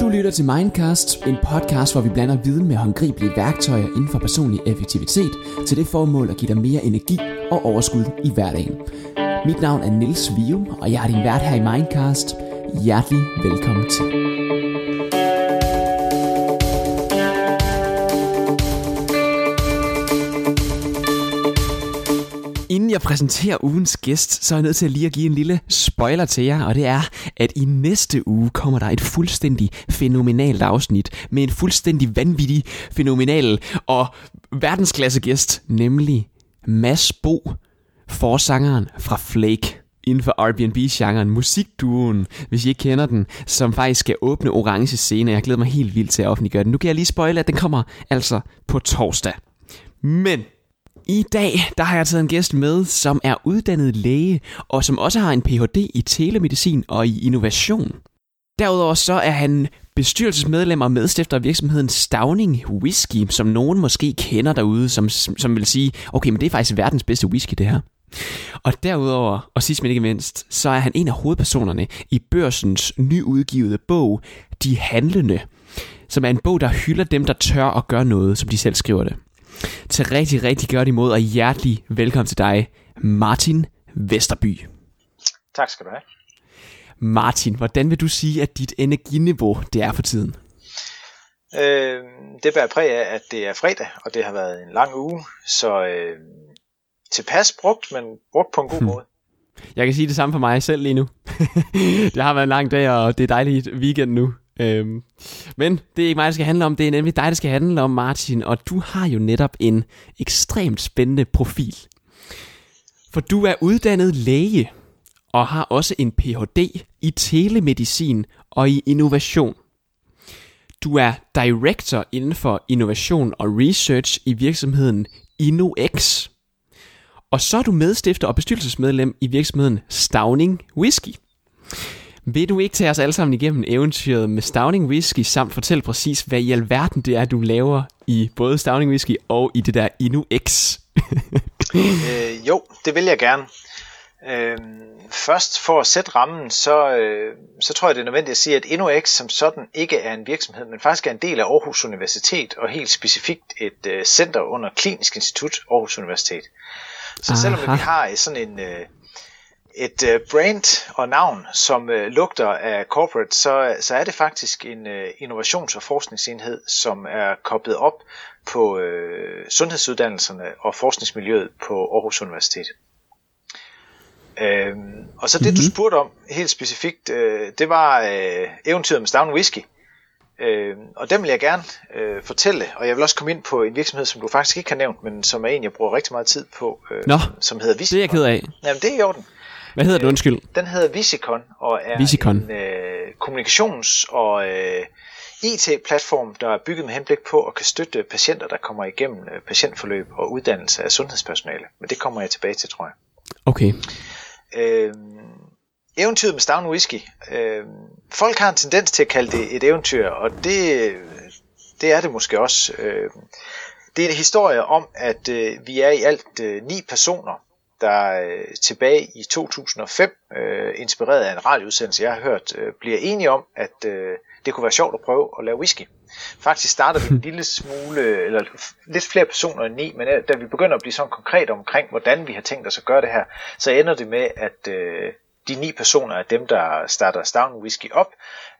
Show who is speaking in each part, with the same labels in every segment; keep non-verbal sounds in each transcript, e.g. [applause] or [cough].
Speaker 1: Du lytter til Mindcast, en podcast, hvor vi blander viden med håndgribelige værktøjer inden for personlig effektivitet til det formål at give dig mere energi og overskud i hverdagen. Mit navn er Nils Vium, og jeg er din vært her i Mindcast. Hjertelig velkommen til. Jeg præsenterer ugens gæst, så er jeg nødt til lige at give en lille spoiler til jer, og det er, at i næste uge kommer der et fuldstændig fænomenalt afsnit med en fuldstændig vanvittig, fænomenal og verdensklasse gæst, nemlig Mads Bo, forsangeren fra Flake inden for Airbnb-genren, musikduen, hvis I ikke kender den, som faktisk skal åbne Orange Scene. Jeg glæder mig helt vildt til at offentliggøre den. Nu kan jeg lige spoile, at den kommer altså på torsdag. Men i dag der har jeg taget en gæst med, som er uddannet læge, og som også har en Ph.D. i telemedicin og i innovation. Derudover så er han bestyrelsesmedlem og medstifter af virksomheden Stavning Whisky, som nogen måske kender derude, som, som vil sige, okay, men det er faktisk verdens bedste whisky det her. Og derudover, og sidst men ikke mindst, så er han en af hovedpersonerne i børsens nyudgivede bog, De Handlende, som er en bog, der hylder dem, der tør at gøre noget, som de selv skriver det. Til rigtig, rigtig godt imod, og hjertelig velkommen til dig, Martin Vesterby.
Speaker 2: Tak skal du have.
Speaker 1: Martin, hvordan vil du sige, at dit energiniveau det er for tiden?
Speaker 2: Øh, det bærer præg af, at det er fredag, og det har været en lang uge, så øh, tilpas brugt, men brugt på en god hmm. måde.
Speaker 1: Jeg kan sige det samme for mig selv lige nu. [laughs] det har været en lang dag, og det er dejligt weekend nu. Øhm, men det er ikke mig, der skal handle om, det er nemlig dig, der skal handle om, Martin, og du har jo netop en ekstremt spændende profil. For du er uddannet læge, og har også en Ph.D. i telemedicin og i innovation. Du er director inden for innovation og research i virksomheden InnoX. Og så er du medstifter og bestyrelsesmedlem i virksomheden Stavning Whisky. Vil du ikke tage os alle sammen igennem eventyret med Stavning Whisky, samt fortælle præcis, hvad i alverden det er, du laver i både Stavning Whisky og i det der Inu X? [laughs]
Speaker 2: øh, jo, det vil jeg gerne. Øh, først for at sætte rammen, så, øh, så tror jeg, det er nødvendigt at sige, at InnoX som sådan ikke er en virksomhed, men faktisk er en del af Aarhus Universitet, og helt specifikt et øh, center under Klinisk Institut Aarhus Universitet. Så Aha. selvom vi har sådan en... Øh, et øh, brand og navn, som øh, lugter af corporate, så, så er det faktisk en øh, innovations- og forskningsenhed, som er koblet op på øh, sundhedsuddannelserne og forskningsmiljøet på Aarhus Universitet. Øhm, og så det mm-hmm. du mhm. spurgte om helt specifikt, øh, det var øh, eventyret med Stavn Whisky. Øh, og den vil jeg gerne øh, fortælle, og jeg vil også komme ind på en virksomhed, som du faktisk ikke har nævnt, men som er en, jeg bruger rigtig meget tid på, øh,
Speaker 1: Nå,
Speaker 2: som hedder
Speaker 1: Visicon. det er jeg ked af.
Speaker 2: Jamen, det er i orden.
Speaker 1: Hvad hedder den, undskyld?
Speaker 2: Den hedder Visicon, og er
Speaker 1: Visicon.
Speaker 2: en øh, kommunikations- og øh, IT-platform, der er bygget med henblik på at kan støtte patienter, der kommer igennem øh, patientforløb og uddannelse af sundhedspersonale. Men det kommer jeg tilbage til, tror jeg.
Speaker 1: Okay.
Speaker 2: Øh, eventyret med Stavn Whisky. Øh, folk har en tendens til at kalde det et eventyr, og det, det er det måske også. Øh, det er en historie om, at øh, vi er i alt øh, ni personer, der øh, tilbage i 2005, øh, inspireret af en radioudsendelse, jeg har hørt, øh, bliver enige om, at øh, det kunne være sjovt at prøve at lave whisky. Faktisk starter vi en [laughs] lille smule, eller lidt flere personer end ni, men øh, da vi begynder at blive sådan konkret omkring, hvordan vi har tænkt os at gøre det her, så ender det med, at øh, de ni personer er dem, der starter Stavn Whisky op,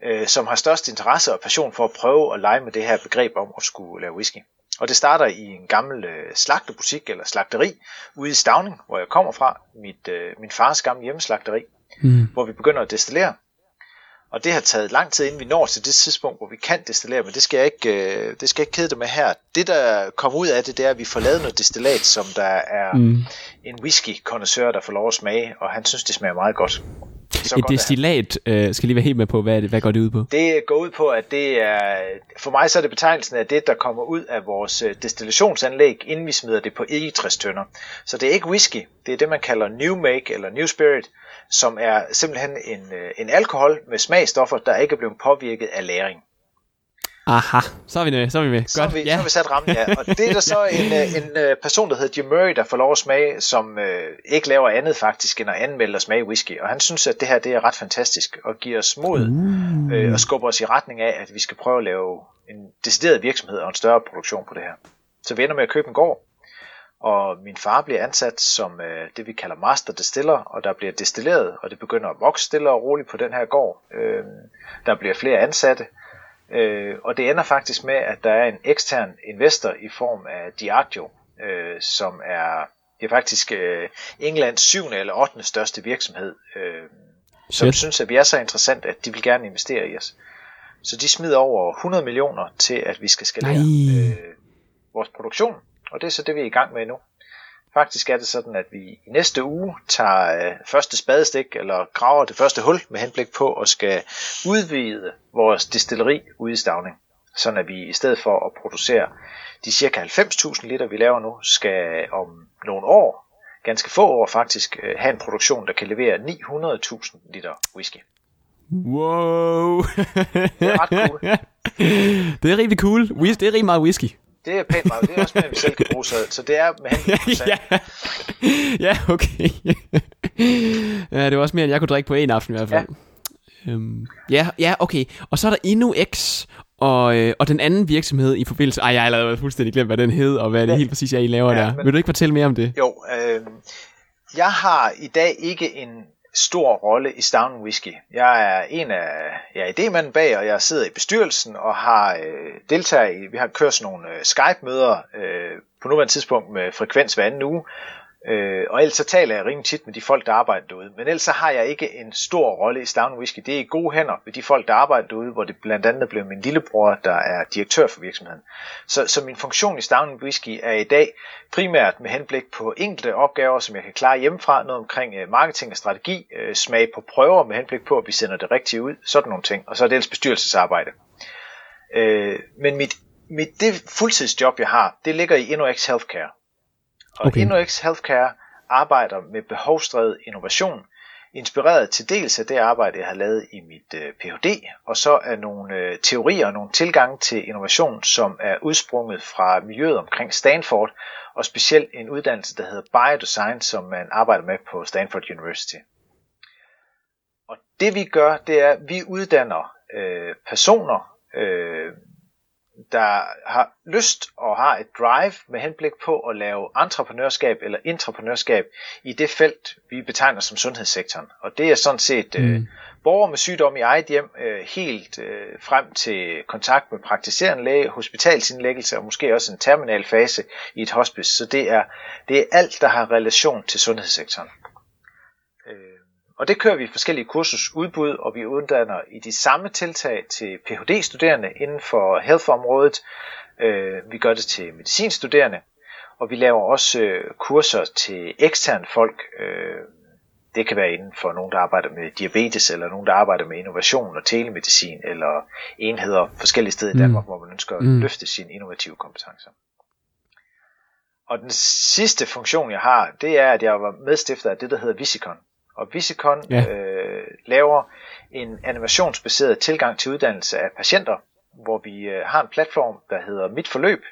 Speaker 2: øh, som har størst interesse og passion for at prøve at lege med det her begreb om at skulle lave whisky. Og det starter i en gammel øh, slagterbutik eller slagteri ude i Stavning, hvor jeg kommer fra, mit, øh, min fars gamle hjemmeslagteri, mm. hvor vi begynder at destillere. Og det har taget lang tid, inden vi når til det tidspunkt, hvor vi kan destillere, men det skal jeg ikke, øh, det skal jeg ikke kede dig med her. Det, der kommer ud af det, det er, at vi får lavet noget destillat, som der er mm. En whisky der får lov at smage, og han synes, det smager meget godt.
Speaker 1: Så et destillat, øh, skal lige være helt med på, hvad, hvad går det ud på?
Speaker 2: Det går ud på, at det er, for mig så er det betegnelsen af det, der kommer ud af vores øh, destillationsanlæg, inden vi smider det på egetræstønder. Så det er ikke whisky, det er det, man kalder new make eller new spirit, som er simpelthen en, øh, en alkohol med smagstoffer, der ikke er blevet påvirket af læring.
Speaker 1: Aha, så er vi med. Så er vi med.
Speaker 2: Så, Godt. vi, ja. så har vi sat rammen, ja. Og det er der så [laughs] en, øh, en, en øh, person, der hedder Jim Murray, der får lov at smage, som øh, ikke laver andet faktisk, end at anmelde og smage whisky. Og han synes, at det her det er ret fantastisk, og giver os mod uh. øh, og skubber os i retning af, at vi skal prøve at lave en decideret virksomhed og en større produktion på det her. Så vi ender med at købe en gård, og min far bliver ansat som øh, det, vi kalder master distiller, og der bliver destilleret, og det begynder at vokse stille og roligt på den her gård. Øh, der bliver flere ansatte, øh, og det ender faktisk med, at der er en ekstern investor i form af Diageo, øh, som er, det er faktisk øh, Englands syvende eller ottende største virksomhed, øh, som Shit. synes, at vi er så interessant, at de vil gerne investere i os. Så de smider over 100 millioner til, at vi skal skalere øh, vores produktion og det er så det, vi er i gang med nu. Faktisk er det sådan, at vi i næste uge tager øh, første spadestik, eller graver det første hul med henblik på at skal udvide vores distilleri ude i Stavning. Sådan at vi i stedet for at producere de cirka 90.000 liter, vi laver nu, skal om nogle år, ganske få år faktisk, øh, have en produktion, der kan levere 900.000 liter whisky.
Speaker 1: Wow!
Speaker 2: det er ret cool. [laughs]
Speaker 1: det er rigtig cool. Det er rigtig meget whisky.
Speaker 2: Det er pænt meget. Det er også mere, vi selv kan bruge, så, så det er med henblik [laughs]
Speaker 1: ja. ja, okay. [laughs] ja, det var også mere, end jeg kunne drikke på en aften i hvert fald. Ja. Øhm, ja, ja, okay. Og så er der endnu X, og, øh, og den anden virksomhed i forbindelse... Ej, jeg har allerede fuldstændig glemt, hvad den hed, og hvad det helt præcis er, I laver ja, der. Men, Vil du ikke fortælle mere om det?
Speaker 2: Jo, øh, jeg har i dag ikke en stor rolle i Stout Whisky. Jeg er en af jeg er idémanden bag, og jeg sidder i bestyrelsen og har øh, deltager i, vi har kørt sådan nogle øh, Skype-møder øh, på nuværende tidspunkt med frekvens hver anden uge, Øh, og ellers så taler jeg rimelig tit med de folk, der arbejder derude. Men ellers så har jeg ikke en stor rolle i Stavn Whisky. Det er i gode hænder med de folk, der arbejder derude, hvor det blandt andet blev min lillebror, der er direktør for virksomheden. Så, så min funktion i Stavn Whisky er i dag primært med henblik på enkelte opgaver, som jeg kan klare hjemmefra. Noget omkring øh, marketing og strategi, øh, smag på prøver med henblik på, at vi sender det rigtigt ud. Sådan nogle ting. Og så er det ellers bestyrelsesarbejde. Øh, men mit, mit det fuldtidsjob, jeg har, det ligger i InnoX Healthcare. Og okay. InnoX Healthcare arbejder med behovsdrevet innovation, inspireret til dels af det arbejde, jeg har lavet i mit øh, Ph.D., og så er nogle øh, teorier og nogle tilgange til innovation, som er udsprunget fra miljøet omkring Stanford, og specielt en uddannelse, der hedder Biodesign, som man arbejder med på Stanford University. Og det vi gør, det er, at vi uddanner øh, personer, øh, der har lyst og har et drive med henblik på at lave entreprenørskab eller intraprenørskab i det felt, vi betegner som sundhedssektoren. Og det er sådan set øh, mm. øh, borgere med sygdom i eget hjem, øh, helt øh, frem til kontakt med praktiserende læge, hospitalsindlæggelse og måske også en terminal fase i et hospice. Så det er, det er alt, der har relation til sundhedssektoren. Og det kører vi forskellige kursusudbud, og vi uddanner i de samme tiltag til Ph.D.-studerende inden for health-området. Øh, vi gør det til medicinstuderende, og vi laver også øh, kurser til eksterne folk. Øh, det kan være inden for nogen, der arbejder med diabetes, eller nogen, der arbejder med innovation og telemedicin, eller enheder forskellige steder i Danmark, mm. hvor man ønsker at mm. løfte sine innovative kompetencer. Og den sidste funktion, jeg har, det er, at jeg var medstifter af det, der hedder Visicon. Og Visicon ja. øh, laver en animationsbaseret tilgang til uddannelse af patienter, hvor vi øh, har en platform, der hedder Mit Forløb,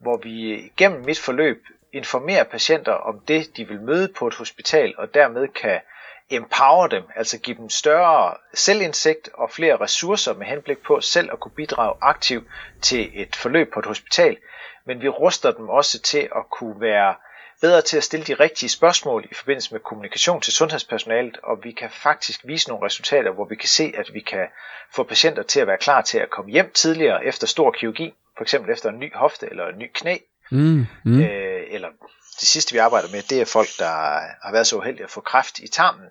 Speaker 2: hvor vi gennem Mit Forløb informerer patienter om det, de vil møde på et hospital, og dermed kan empower dem, altså give dem større selvindsigt og flere ressourcer med henblik på selv at kunne bidrage aktivt til et forløb på et hospital. Men vi ruster dem også til at kunne være bedre til at stille de rigtige spørgsmål i forbindelse med kommunikation til sundhedspersonalet, og vi kan faktisk vise nogle resultater, hvor vi kan se, at vi kan få patienter til at være klar til at komme hjem tidligere efter stor kirurgi, for eksempel efter en ny hofte eller en ny knæ. Mm, mm. Øh, eller det sidste vi arbejder med, det er folk, der har været så uheldige at få kræft i tarmen,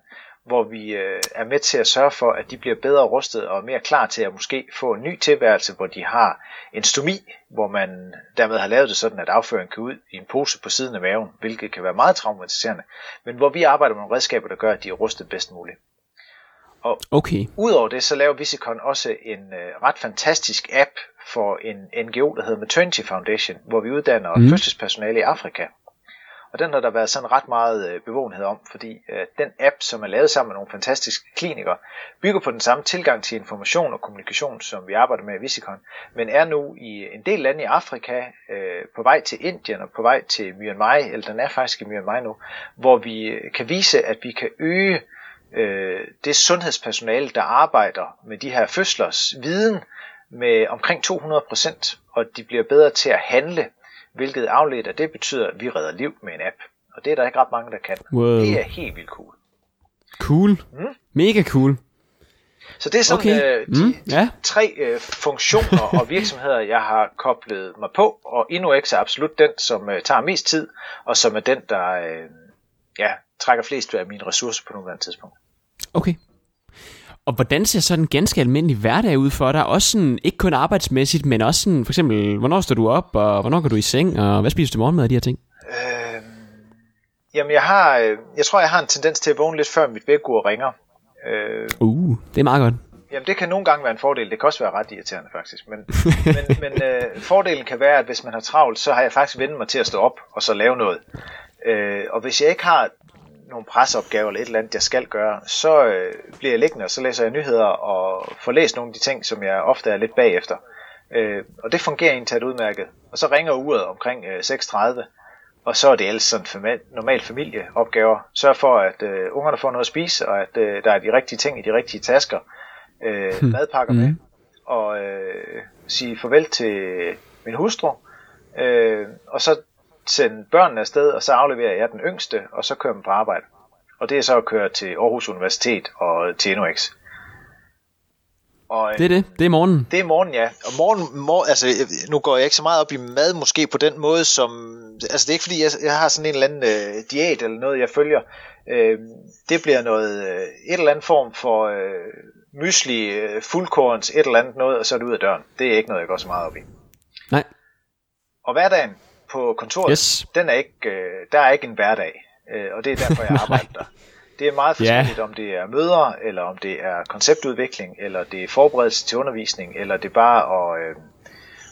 Speaker 2: hvor vi øh, er med til at sørge for, at de bliver bedre rustet og mere klar til at måske få en ny tilværelse, hvor de har en stomi, hvor man dermed har lavet det sådan, at afføringen kan ud i en pose på siden af maven, hvilket kan være meget traumatiserende, men hvor vi arbejder med nogle redskaber, der gør, at de er rustet bedst muligt. Og okay. udover det, så laver Visicon også en øh, ret fantastisk app for en NGO, der hedder Maternity Foundation, hvor vi uddanner mm. fødselspersonale i Afrika. Og den har der været sådan ret meget øh, bevågenhed om, fordi øh, den app, som er lavet sammen med nogle fantastiske klinikere, bygger på den samme tilgang til information og kommunikation, som vi arbejder med i Visikon, men er nu i en del lande i Afrika, øh, på vej til Indien og på vej til Myanmar, eller den er faktisk i Myanmar nu, hvor vi kan vise, at vi kan øge øh, det sundhedspersonale, der arbejder med de her fødslers viden med omkring 200 procent, og de bliver bedre til at handle, hvilket afledt af det betyder, at vi redder liv med en app. Og det er der ikke ret mange, der kan.
Speaker 1: Wow.
Speaker 2: Det er helt vildt cool.
Speaker 1: Cool. Mm. Mega cool.
Speaker 2: Så det er sådan
Speaker 1: Okay.
Speaker 2: øh, de,
Speaker 1: Mm, ja.
Speaker 2: tre øh, funktioner og [laughs] virksomheder, jeg har koblet mig på, og InnoX er absolut den, som øh, tager mest tid, og som er den, der øh, ja, trækker flest af mine ressourcer på nuværende tidspunkt.
Speaker 1: Okay. Og hvordan ser så en ganske almindelig hverdag ud for dig? Også sådan, ikke kun arbejdsmæssigt, men også sådan, for eksempel, hvornår står du op, og hvornår går du i seng, og hvad spiser du morgenmad og de her ting?
Speaker 2: Øh, jamen, jeg har, øh, jeg tror, jeg har en tendens til at vågne lidt før mit vækkeur ringer. Øh,
Speaker 1: Uh, det er meget godt.
Speaker 2: Jamen, det kan nogle gange være en fordel. Det kan også være ret irriterende, faktisk. Men, [laughs] men, men øh, fordelen kan være, at hvis man har travlt, så har jeg faktisk vendt mig til at stå op og så lave noget. Øh, og hvis jeg ikke har nogle presseopgaver eller et eller andet, jeg skal gøre, så øh, bliver jeg liggende, og så læser jeg nyheder og får læst nogle af de ting, som jeg ofte er lidt bagefter. Øh, og det fungerer egentlig udmærket. Og så ringer uret omkring øh, 6.30, og så er det ellers sådan forma- normal familieopgaver. Sørg for, at øh, ungerne får noget at spise, og at øh, der er de rigtige ting i de rigtige tasker. Øh, madpakker med, og øh, sige farvel til min hustru, øh, og så sende børnene afsted, og så afleverer jeg den yngste, og så kører man på arbejde. Og det er så at køre til Aarhus Universitet og til NOX. Og, øh,
Speaker 1: Det er det. Det er morgenen.
Speaker 2: det er morgen, ja. Og morgen, mor, altså, nu går jeg ikke så meget op i mad, måske på den måde, som... Altså, det er ikke fordi, jeg, jeg har sådan en eller anden øh, diæt eller noget, jeg følger. Øh, det bliver noget, øh, et eller andet form for øh, mysli, øh, fuldkorns, et eller andet noget, og så er det ud af døren. Det er ikke noget, jeg går så meget op i.
Speaker 1: Nej.
Speaker 2: Og hverdagen på kontoret,
Speaker 1: Yes.
Speaker 2: den er ikke, øh, der er ikke en hverdag, øh, og det er derfor, jeg [laughs] arbejder der. Det er meget forskelligt, om det er møder, eller om det er konceptudvikling, eller det er forberedelse til undervisning, eller det er bare at, øh,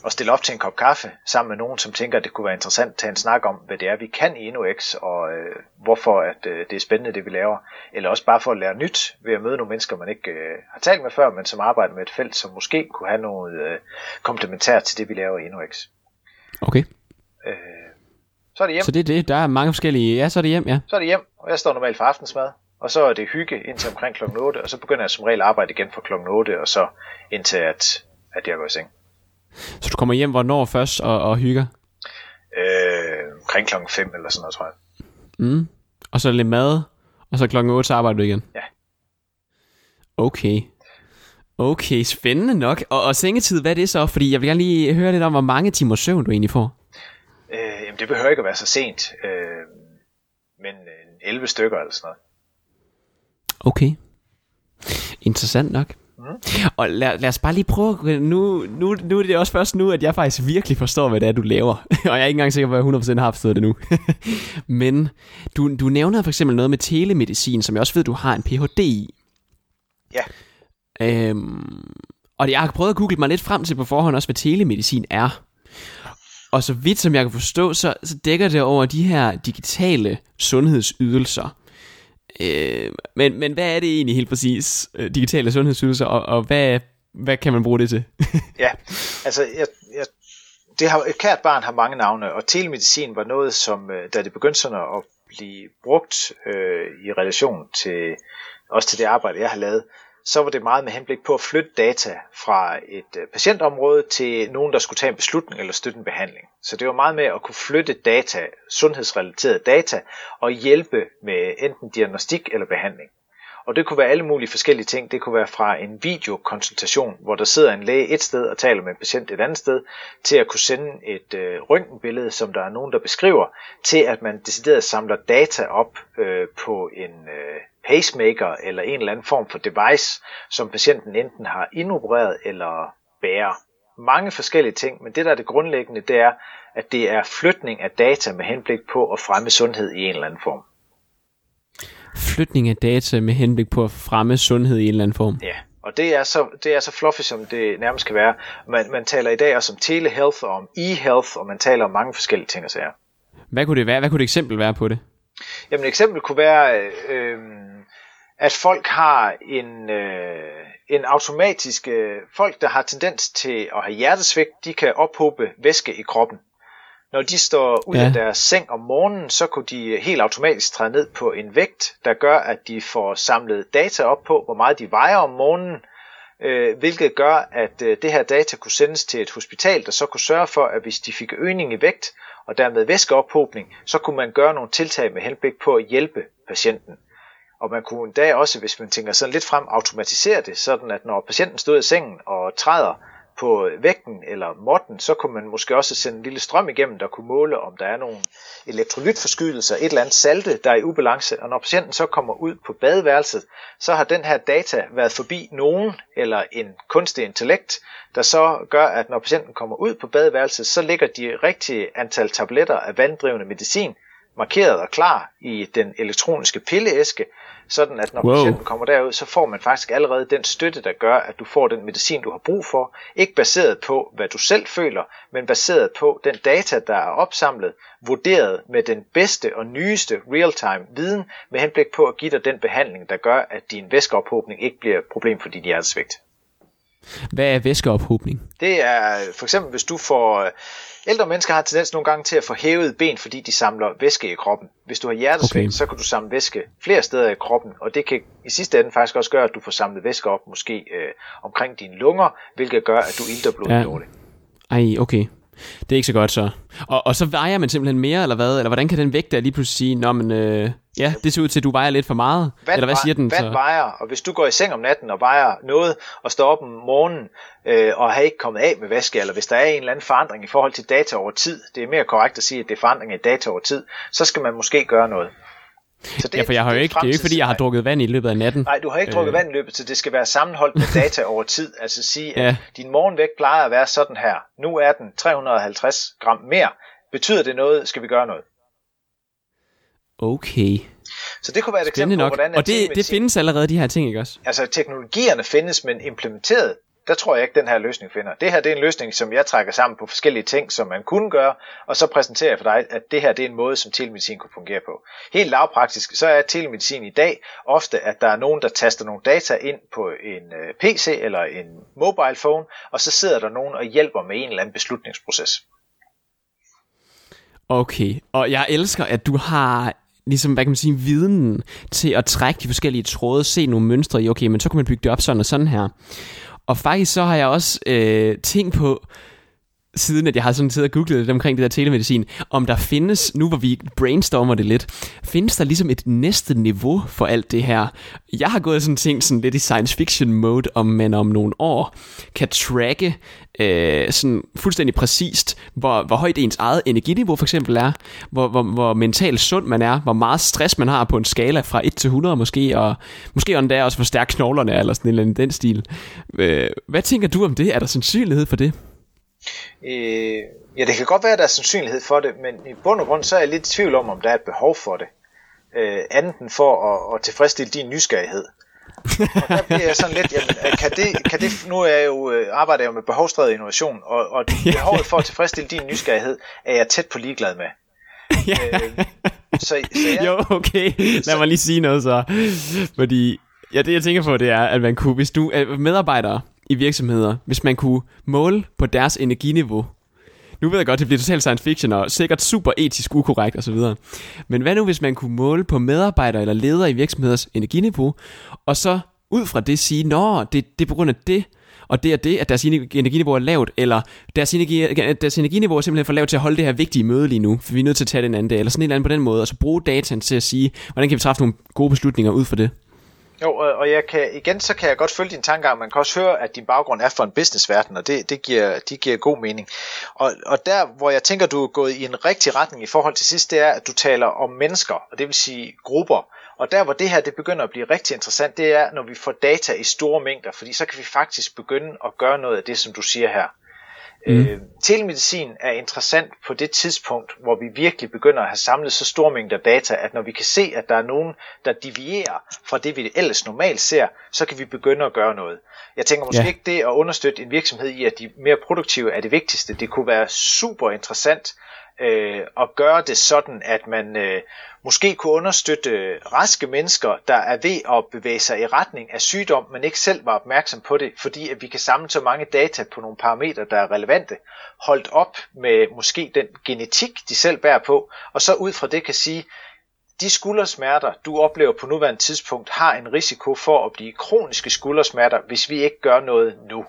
Speaker 2: at stille op til en kop kaffe sammen med nogen, som tænker, at det kunne være interessant at tage en snak om, hvad det er, vi kan i InnoX, og øh, hvorfor at, øh, det er spændende, det vi laver. Eller også bare for at lære nyt ved at møde nogle mennesker, man ikke øh, har talt med før, men som arbejder med et felt, som måske kunne have noget øh, komplementært til det, vi laver i InnoX.
Speaker 1: Okay.
Speaker 2: Øh, så er det hjem.
Speaker 1: Så det er det. Der er mange forskellige... Ja, så er det hjem, ja.
Speaker 2: Så er det hjem, og jeg står normalt for aftensmad, og så er det hygge indtil omkring kl. 8, og så begynder jeg som regel at arbejde igen fra kl. 8, og så indtil at, at jeg går i seng.
Speaker 1: Så du kommer hjem hvornår først og, og hygger?
Speaker 2: Øh, omkring kl. 5 eller sådan noget, tror jeg.
Speaker 1: Mm. Og så lidt mad, og så klokken 8, så arbejder du igen?
Speaker 2: Ja.
Speaker 1: Okay. Okay, spændende nok. Og, og sengetid, hvad er det så? Fordi jeg vil gerne lige høre lidt om, hvor mange timer søvn du egentlig får.
Speaker 2: Øh, jamen, det behøver ikke at være så sent, øh, men øh, 11 stykker eller sådan noget.
Speaker 1: Okay. Interessant nok. Mm. Og lad, lad os bare lige prøve, nu, nu, nu er det også først nu, at jeg faktisk virkelig forstår, hvad det er, du laver. [laughs] Og jeg er ikke engang sikker på, at jeg 100% har forstået det nu. [laughs] Men du, du nævner for eksempel noget med telemedicin, som jeg også ved, du har en Ph.D. i.
Speaker 2: Ja.
Speaker 1: Øhm, og jeg har prøvet at google mig lidt frem til på forhånd også, hvad telemedicin er. Og så vidt som jeg kan forstå, så, så dækker det over de her digitale sundhedsydelser. Øh, men, men hvad er det egentlig helt præcis, øh, digitale sundhedsydelser, og, og hvad, hvad kan man bruge det til? [laughs]
Speaker 2: Ja, altså, jeg, jeg, det har, et kært barn har mange navne, og telemedicin var noget, som, øh, da det begyndte sådan at blive brugt øh, i relation til, også til det arbejde, jeg har lavet, så var det meget med henblik på at flytte data fra et øh, patientområde til nogen, der skulle tage en beslutning eller støtte en behandling. Så det var meget med at kunne flytte data, sundhedsrelaterede data, og hjælpe med enten diagnostik eller behandling. Og det kunne være alle mulige forskellige ting. Det kunne være fra en videokonsultation, hvor der sidder en læge et sted og taler med en patient et andet sted, til at kunne sende et øh, røntgenbillede, som der er nogen, der beskriver, til at man decideret samler data op øh, på en øh, pacemaker eller en eller anden form for device, som patienten enten har indopereret eller bærer. Mange forskellige ting, men det der er det grundlæggende, det er, at det er flytning af data med henblik på at fremme sundhed i en eller anden form.
Speaker 1: Flytning af data med henblik på at fremme sundhed i en eller anden form.
Speaker 2: Ja, og det er så, det er så fluffy, som det nærmest kan være. Man, man taler i dag også om telehealth og om e-health, og man taler om mange forskellige ting og sager.
Speaker 1: Hvad kunne det være? Hvad kunne det eksempel være på det?
Speaker 2: Jamen et eksempel kunne være, øh, at folk har en, øh, en automatisk... Øh, folk, der har tendens til at have hjertesvigt, de kan ophobe væske i kroppen. Når de står ud ja. af deres seng om morgenen, så kunne de helt automatisk træde ned på en vægt, der gør, at de får samlet data op på, hvor meget de vejer om morgenen, øh, hvilket gør, at øh, det her data kunne sendes til et hospital, der så kunne sørge for, at hvis de fik øgning i vægt, og dermed væskeophobning, så kunne man gøre nogle tiltag med henblik på at hjælpe patienten. Og man kunne endda også, hvis man tænker sådan lidt frem, automatisere det, sådan at når patienten stod i sengen og træder på vægten eller måtten, så kunne man måske også sende en lille strøm igennem, der kunne måle, om der er nogle elektrolytforskydelser, et eller andet salte, der er i ubalance. Og når patienten så kommer ud på badeværelset, så har den her data været forbi nogen eller en kunstig intellekt, der så gør, at når patienten kommer ud på badeværelset, så ligger de rigtige antal tabletter af vanddrivende medicin markeret og klar i den elektroniske pilleæske, sådan at når wow. patienten kommer derud, så får man faktisk allerede den støtte, der gør, at du får den medicin, du har brug for. Ikke baseret på, hvad du selv føler, men baseret på den data, der er opsamlet, vurderet med den bedste og nyeste real-time viden, med henblik på at give dig den behandling, der gør, at din væskeophobning ikke bliver et problem for dit hjertesvigt.
Speaker 1: Hvad er væskeophobning?
Speaker 2: Det er for eksempel, hvis du får Ældre mennesker har tendens nogle gange til at få hævet ben, fordi de samler væske i kroppen. Hvis du har hjertesvigt, okay. så kan du samle væske flere steder i kroppen, og det kan i sidste ende faktisk også gøre, at du får samlet væske op måske øh, omkring dine lunger, hvilket gør, at du ilter blodet ja. dårligt.
Speaker 1: Ej, okay. Det er ikke så godt så. Og, og så vejer man simpelthen mere, eller hvad? Eller hvordan kan den vægt der lige pludselig sige, Nå, men, øh, ja, det ser ud til, at du vejer lidt for meget?
Speaker 2: Vand,
Speaker 1: eller hvad siger den
Speaker 2: vand så? vejer, og hvis du går i seng om natten og vejer noget, og står op om morgenen, øh, og har ikke kommet af med væske, eller hvis der er en eller anden forandring i forhold til data over tid, det er mere korrekt at sige, at det er forandring i data over tid, så skal man måske gøre noget.
Speaker 1: Så det, ja, for jeg har jo ikke, det er jo ikke, fordi jeg har drukket vand i løbet af natten.
Speaker 2: Nej, du har ikke drukket øh. vand i løbet, så det skal være sammenholdt med data over tid. Altså sige, at ja. din morgenvægt plejer at være sådan her. Nu er den 350 gram mere. Betyder det noget? Skal vi gøre noget?
Speaker 1: Okay.
Speaker 2: Så det kunne være et eksempel på, hvordan...
Speaker 1: Og det, det findes allerede, de her ting, ikke også?
Speaker 2: Altså, teknologierne findes, men implementeret der tror jeg ikke, den her løsning finder. Det her det er en løsning, som jeg trækker sammen på forskellige ting, som man kunne gøre, og så præsenterer jeg for dig, at det her det er en måde, som telemedicin kunne fungere på. Helt lavpraktisk, så er telemedicin i dag ofte, at der er nogen, der taster nogle data ind på en øh, PC eller en mobile phone, og så sidder der nogen og hjælper med en eller anden beslutningsproces.
Speaker 1: Okay, og jeg elsker, at du har ligesom, hvad kan man sige, viden til at trække de forskellige tråde, se nogle mønstre i, okay, men så kan man bygge det op sådan og sådan her. Og faktisk så har jeg også øh, tænkt på, siden at jeg har sådan siddet og googlet lidt omkring det der telemedicin, om der findes, nu hvor vi brainstormer det lidt, findes der ligesom et næste niveau for alt det her? Jeg har gået sådan ting sådan lidt i science fiction mode, om man om nogle år kan tracke øh, sådan fuldstændig præcist, hvor, hvor højt ens eget energiniveau for eksempel er, hvor, hvor, hvor mentalt sund man er, hvor meget stress man har på en skala fra 1 til 100 måske, og måske endda også hvor stærk knoglerne er, eller sådan en eller anden den stil. Øh, hvad tænker du om det? Er der sandsynlighed for det?
Speaker 2: Øh, ja, det kan godt være, at der er sandsynlighed for det, men i bund og grund så er jeg lidt i tvivl om, om der er et behov for det. Øh, andet end for at, at tilfredsstille din nysgerrighed. og der bliver jeg sådan lidt, jamen, kan det, kan det, nu er jeg jo, øh, arbejder jeg jo med behovsdrevet innovation, og, og [laughs] behovet for at tilfredsstille din nysgerrighed, er jeg tæt på ligeglad med. [laughs]
Speaker 1: Ja. Øh, så, så jeg, jo, okay. Lad mig lige sige noget så. Fordi, ja, det jeg tænker på, det er, at man kunne, hvis du er medarbejdere, i virksomheder, hvis man kunne måle på deres energiniveau. Nu ved jeg godt, det bliver totalt science fiction og sikkert super etisk ukorrekt osv. Men hvad nu, hvis man kunne måle på medarbejdere eller ledere i virksomheders energiniveau, og så ud fra det sige, nå, det, det er på grund af det, og det er det, at deres energiniveau er lavt, eller deres, energi, deres energiniveau er simpelthen for lavt til at holde det her vigtige møde lige nu, for vi er nødt til at tage den anden dag, eller sådan en eller anden på den måde, og så bruge dataen til at sige, hvordan kan vi træffe nogle gode beslutninger ud fra det.
Speaker 2: Jo, og jeg kan, igen, så kan jeg godt følge din tankegang. Man kan også høre, at din baggrund er for en businessverden, og det, det, giver, det giver god mening. Og, og der, hvor jeg tænker, du er gået i en rigtig retning i forhold til sidst, det er, at du taler om mennesker, og det vil sige grupper. Og der, hvor det her det begynder at blive rigtig interessant, det er, når vi får data i store mængder, fordi så kan vi faktisk begynde at gøre noget af det, som du siger her. Mm. Øh, telemedicin er interessant på det tidspunkt, hvor vi virkelig begynder at have samlet så store mængder data, at når vi kan se, at der er nogen, der devierer fra det, vi ellers normalt ser, så kan vi begynde at gøre noget. Jeg tænker måske ja. ikke det at understøtte en virksomhed i, at de mere produktive er det vigtigste. Det kunne være super interessant øh, og gøre det sådan, at man øh, måske kunne understøtte raske mennesker, der er ved at bevæge sig i retning af sygdom, men ikke selv var opmærksom på det, fordi at vi kan samle så mange data på nogle parametre, der er relevante, holdt op med måske den genetik, de selv bærer på, og så ud fra det kan sige, de skuldersmerter, du oplever på nuværende tidspunkt, har en risiko for at blive kroniske skuldersmerter, hvis vi ikke gør noget nu.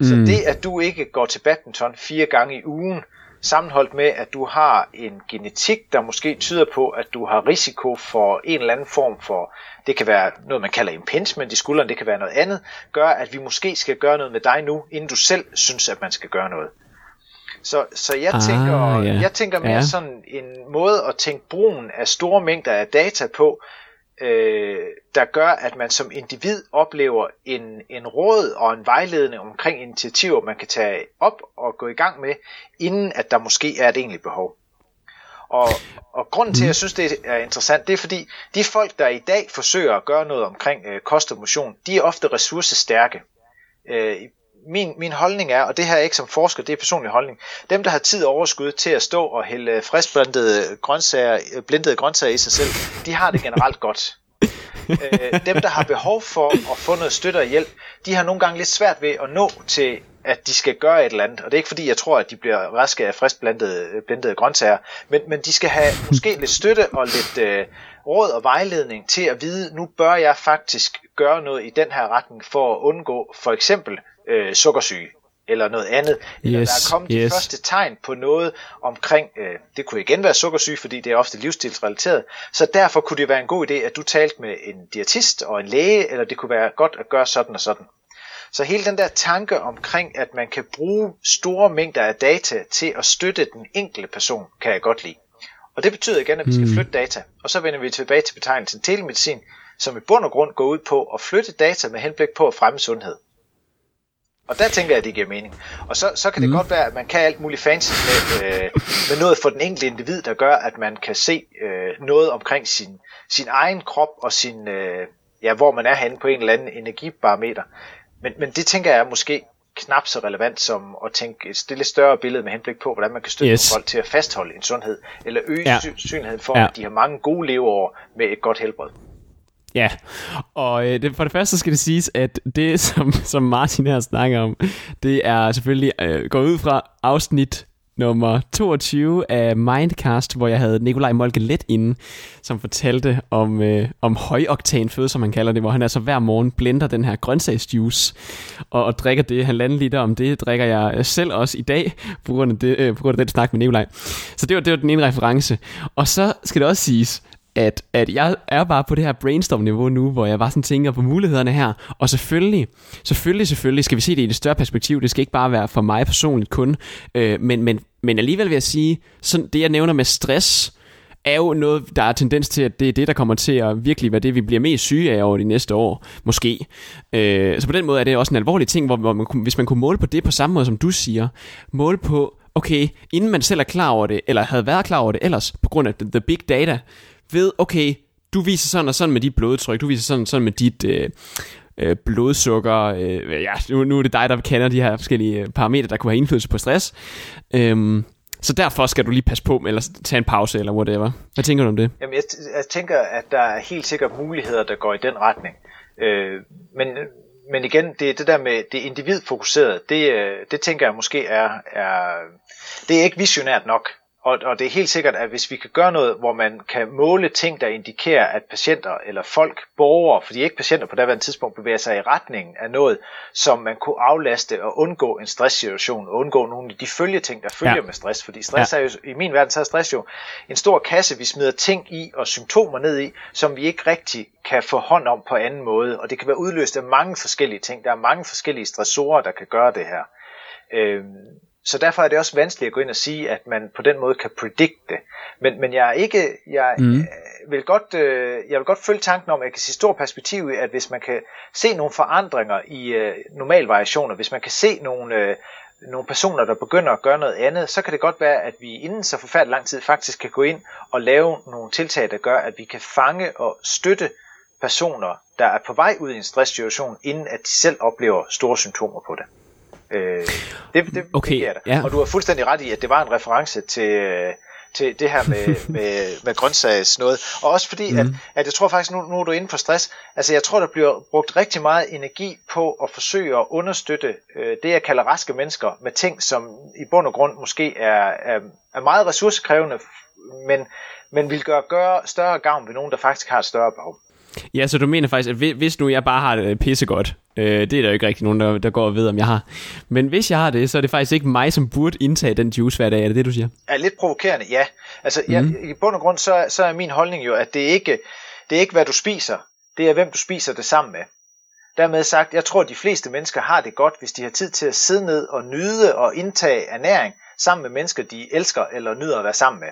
Speaker 2: Mm. Så det, at du ikke går til badminton fire gange i ugen, sammenholdt med, at du har en genetik, der måske tyder på, at du har risiko for en eller anden form for, det kan være noget, man kalder impingement i skulderen, det kan være noget andet, gør, at vi måske skal gøre noget med dig nu, inden du selv synes, at man skal gøre noget. Så, så jeg, ah, tænker, ja. jeg tænker mere ja. sådan en måde at tænke brugen af store mængder af data på, øh, der gør, at man som individ oplever en, en råd og en vejledning omkring initiativer, man kan tage op og gå i gang med, inden at der måske er et egentligt behov. Og, og grunden til, at jeg synes, det er interessant, det er fordi, de folk, der i dag forsøger at gøre noget omkring øh, kost og motion, de er ofte ressourcestærke. Øh, min, min holdning er, og det her er ikke som forsker, det er personlig holdning, dem der har tid og overskud til at stå og hælde friskblendede grøntsager, blendede grøntsager i sig selv, de har det generelt [laughs] godt. øh, dem der har behov for at få noget støtte og hjælp, de har nogle gange lidt svært ved at nå til at de skal gøre et eller andet. Og det er ikke fordi, jeg tror, at de bliver raske af friskblendede blendede grøntsager, men, men de skal have måske lidt støtte og lidt øh, råd og vejledning til at vide, nu bør jeg faktisk gøre noget i den her retning for at undgå for eksempel øh, sukkersyge eller noget andet. Eller yes, der er kommet yes. de første tegn på noget omkring, øh, det kunne igen være sukkersyge, fordi det er ofte livsstilsrelateret. Så derfor kunne det være en god idé, at du talte med en diætist og en læge, eller det kunne være godt at gøre sådan og sådan. Så hele den der tanke omkring, at man kan bruge store mængder af data til at støtte den enkelte person, kan jeg godt lide. Og det betyder igen, at vi skal hmm. flytte data. Og så vender vi tilbage til betegnelsen telemedicin, som i bund og grund går ud på at flytte data med henblik på at fremme sundhed. Og der tænker jeg, at det giver mening. Og så, så kan det mm. godt være, at man kan alt muligt fancy med, øh, med noget for den enkelte individ, der gør, at man kan se øh, noget omkring sin, sin egen krop og sin, øh, ja, hvor man er henne på en eller anden energibarometer. Men, men det tænker jeg er måske knap så relevant som at tænke et stille større billede med henblik på, hvordan man kan støtte yes. folk til at fastholde en sundhed, eller øge ja. synligheden for, ja. at de har mange gode leveår med et godt helbred.
Speaker 1: Ja, og øh, det, for det første skal det siges, at det, [laughs] som, som Martin her snakker om, det er selvfølgelig øh, gået ud fra afsnit nummer 22 af Mindcast, hvor jeg havde Nikolaj Molke let inde, som fortalte om, øh, om højoktan føde, som han kalder det, hvor han altså hver morgen blender den her grøntsagsjuice og, og drikker det. Halvanden liter om det drikker jeg øh, selv også i dag, på grund af, det, øh, på grund af den snak med Nikolaj. Så det var, det var den ene reference. Og så skal det også siges, at, at jeg er bare på det her brainstorm-niveau nu, hvor jeg bare sådan tænker på mulighederne her. Og selvfølgelig, selvfølgelig, selvfølgelig skal vi se det i et større perspektiv. Det skal ikke bare være for mig personligt kun. Øh, men, men, men alligevel vil jeg sige, sådan det jeg nævner med stress, er jo noget, der er tendens til, at det er det, der kommer til at virkelig være det, vi bliver mest syge af over de næste år, måske. Øh, så på den måde er det også en alvorlig ting, hvor, hvor man, hvis man kunne måle på det på samme måde, som du siger, måle på, okay, inden man selv er klar over det, eller havde været klar over det ellers, på grund af the big data, ved, okay, du viser sådan og sådan med dit blodtryk, du viser sådan og sådan med dit øh, øh, blodsukker, øh, ja, nu, nu er det dig, der kender de her forskellige øh, parametre, der kunne have indflydelse på stress. Øhm, så derfor skal du lige passe på, eller tage en pause, eller whatever. Hvad tænker du om det?
Speaker 2: Jamen, jeg, jeg tænker, at der er helt sikkert muligheder, der går i den retning. Øh, men, men igen, det det der med det individfokuserede, det, øh, det tænker jeg måske er, er, det er ikke visionært nok. Og, og det er helt sikkert, at hvis vi kan gøre noget, hvor man kan måle ting, der indikerer, at patienter eller folk, borgere, fordi ikke patienter på daværende tidspunkt bevæger sig i retningen af noget, som man kunne aflaste og undgå en stresssituation, og undgå nogle af de følgeting, der følger ja. med stress. Fordi stress ja. er jo, i min verden, så er stress jo en stor kasse, vi smider ting i og symptomer ned i, som vi ikke rigtig kan få hånd om på anden måde. Og det kan være udløst af mange forskellige ting. Der er mange forskellige stressorer, der kan gøre det her. Øhm, så derfor er det også vanskeligt at gå ind og sige, at man på den måde kan predikte det. Men, men jeg er ikke, jeg mm. vil godt, øh, jeg vil godt følge tanken om, at jeg kan se stor perspektiv i, at hvis man kan se nogle forandringer i øh, normalvariationer, hvis man kan se nogle, øh, nogle personer, der begynder at gøre noget andet, så kan det godt være, at vi inden så forfærdelig lang tid faktisk kan gå ind og lave nogle tiltag, der gør, at vi kan fange og støtte personer, der er på vej ud i en stresssituation, inden at de selv oplever store symptomer på det. Øh, det, det,
Speaker 1: okay,
Speaker 2: det ja. Og du har fuldstændig ret i, at det var en reference til, øh, til det her med, [laughs] med, med grøntsags noget. Og også fordi, mm. at, at jeg tror faktisk, nu, nu er du inde på stress, altså jeg tror, der bliver brugt rigtig meget energi på at forsøge at understøtte øh, det, jeg kalder raske mennesker, med ting, som i bund og grund måske er, er, er meget ressourcekrævende, men, men vil gøre, gøre større gavn ved nogen, der faktisk har et større behov.
Speaker 1: Ja, så du mener faktisk, at hvis nu jeg bare har det pissegodt, øh, det er der jo ikke rigtig nogen, der, der går og ved, om jeg har. Men hvis jeg har det, så er det faktisk ikke mig, som burde indtage den juice hver dag. Er det det, du siger?
Speaker 2: Er lidt provokerende, ja. Altså, mm. jeg, mhm. i bund og grund, så, så er min holdning jo, at det er ikke det er ikke, hvad du spiser. Det er, hvem du spiser det sammen med. Dermed sagt, jeg tror, at de fleste mennesker har det godt, hvis de har tid til at sidde ned og nyde og indtage ernæring sammen med mennesker, de elsker eller nyder at være sammen med.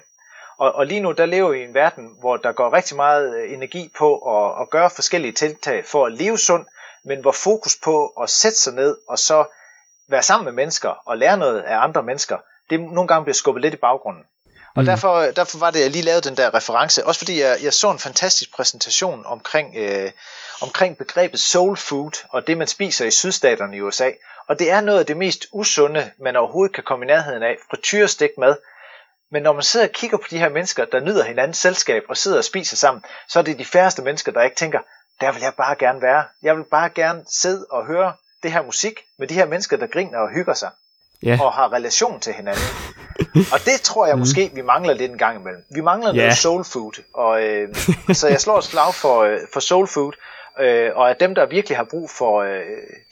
Speaker 2: Og, og lige nu, der lever vi i en verden, hvor der går rigtig meget øh, energi på at, at gøre forskellige tiltag for at leve sundt, men hvor fokus på at sætte sig ned og så være sammen med mennesker og lære noget af andre mennesker, det nogle gange bliver skubbet lidt i baggrunden. Og mm. derfor, derfor var det, jeg lige lavede den der reference, også fordi jeg, jeg så en fantastisk præsentation omkring, øh, omkring begrebet soul food og det, man spiser i sydstaterne i USA. Og det er noget af det mest usunde, man overhovedet kan komme i nærheden af. Frityrestik mad, men når man sidder og kigger på de her mennesker, der nyder hinandens selskab og sidder og spiser sammen, så er det de færreste mennesker, der ikke tænker, der vil jeg bare gerne være. Jeg vil bare gerne sidde og høre det her musik med de her mennesker, der griner og hygger sig. Yeah. Og har relation til hinanden. [laughs] og det tror jeg mm. måske, vi mangler lidt en gang imellem. Vi mangler yeah. noget soul food. Og, øh, så jeg slår et slag for, øh, for soul food. Øh, og at dem, der virkelig har brug for øh,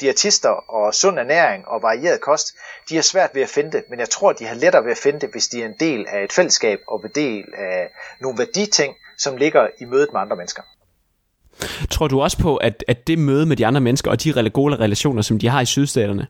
Speaker 2: diætister og sund ernæring og varieret kost, de har svært ved at finde det, men jeg tror, de har lettere ved at finde det, hvis de er en del af et fællesskab og en del af nogle værditing, som ligger i mødet med andre mennesker.
Speaker 1: Tror du også på, at, at det møde med de andre mennesker og de gode relationer, som de har i sydstaterne,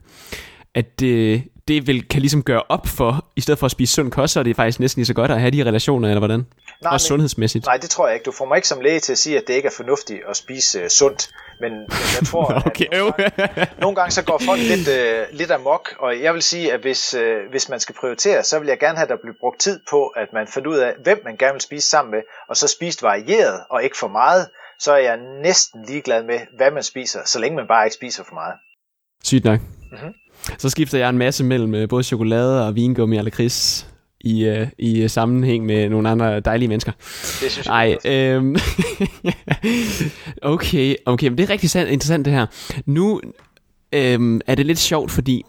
Speaker 1: at det, det vil, kan ligesom gøre op for, i stedet for at spise sund kost, så er det faktisk næsten lige så godt at have de relationer, eller hvordan? Nej, men, sundhedsmæssigt.
Speaker 2: Nej, det tror jeg ikke. Du får mig ikke som læge til at sige, at det ikke er fornuftigt at spise uh, sundt. Men, men jeg tror, [laughs] okay, at nogle gange, nogle gange så går folk lidt, uh, lidt amok. Og jeg vil sige, at hvis, uh, hvis man skal prioritere, så vil jeg gerne have, at der bliver brugt tid på, at man finder ud af, hvem man gerne vil spise sammen med, og så spist varieret og ikke for meget. Så er jeg næsten ligeglad med, hvad man spiser, så længe man bare ikke spiser for meget.
Speaker 1: Sygt nok. Mm-hmm. Så skifter jeg en masse mellem både chokolade og vingummi eller kris i, uh, i sammenhæng med nogle andre dejlige mennesker.
Speaker 2: Det synes jeg Ej, øhm, [laughs]
Speaker 1: okay, okay, men det er rigtig interessant det her. Nu øhm, er det lidt sjovt, fordi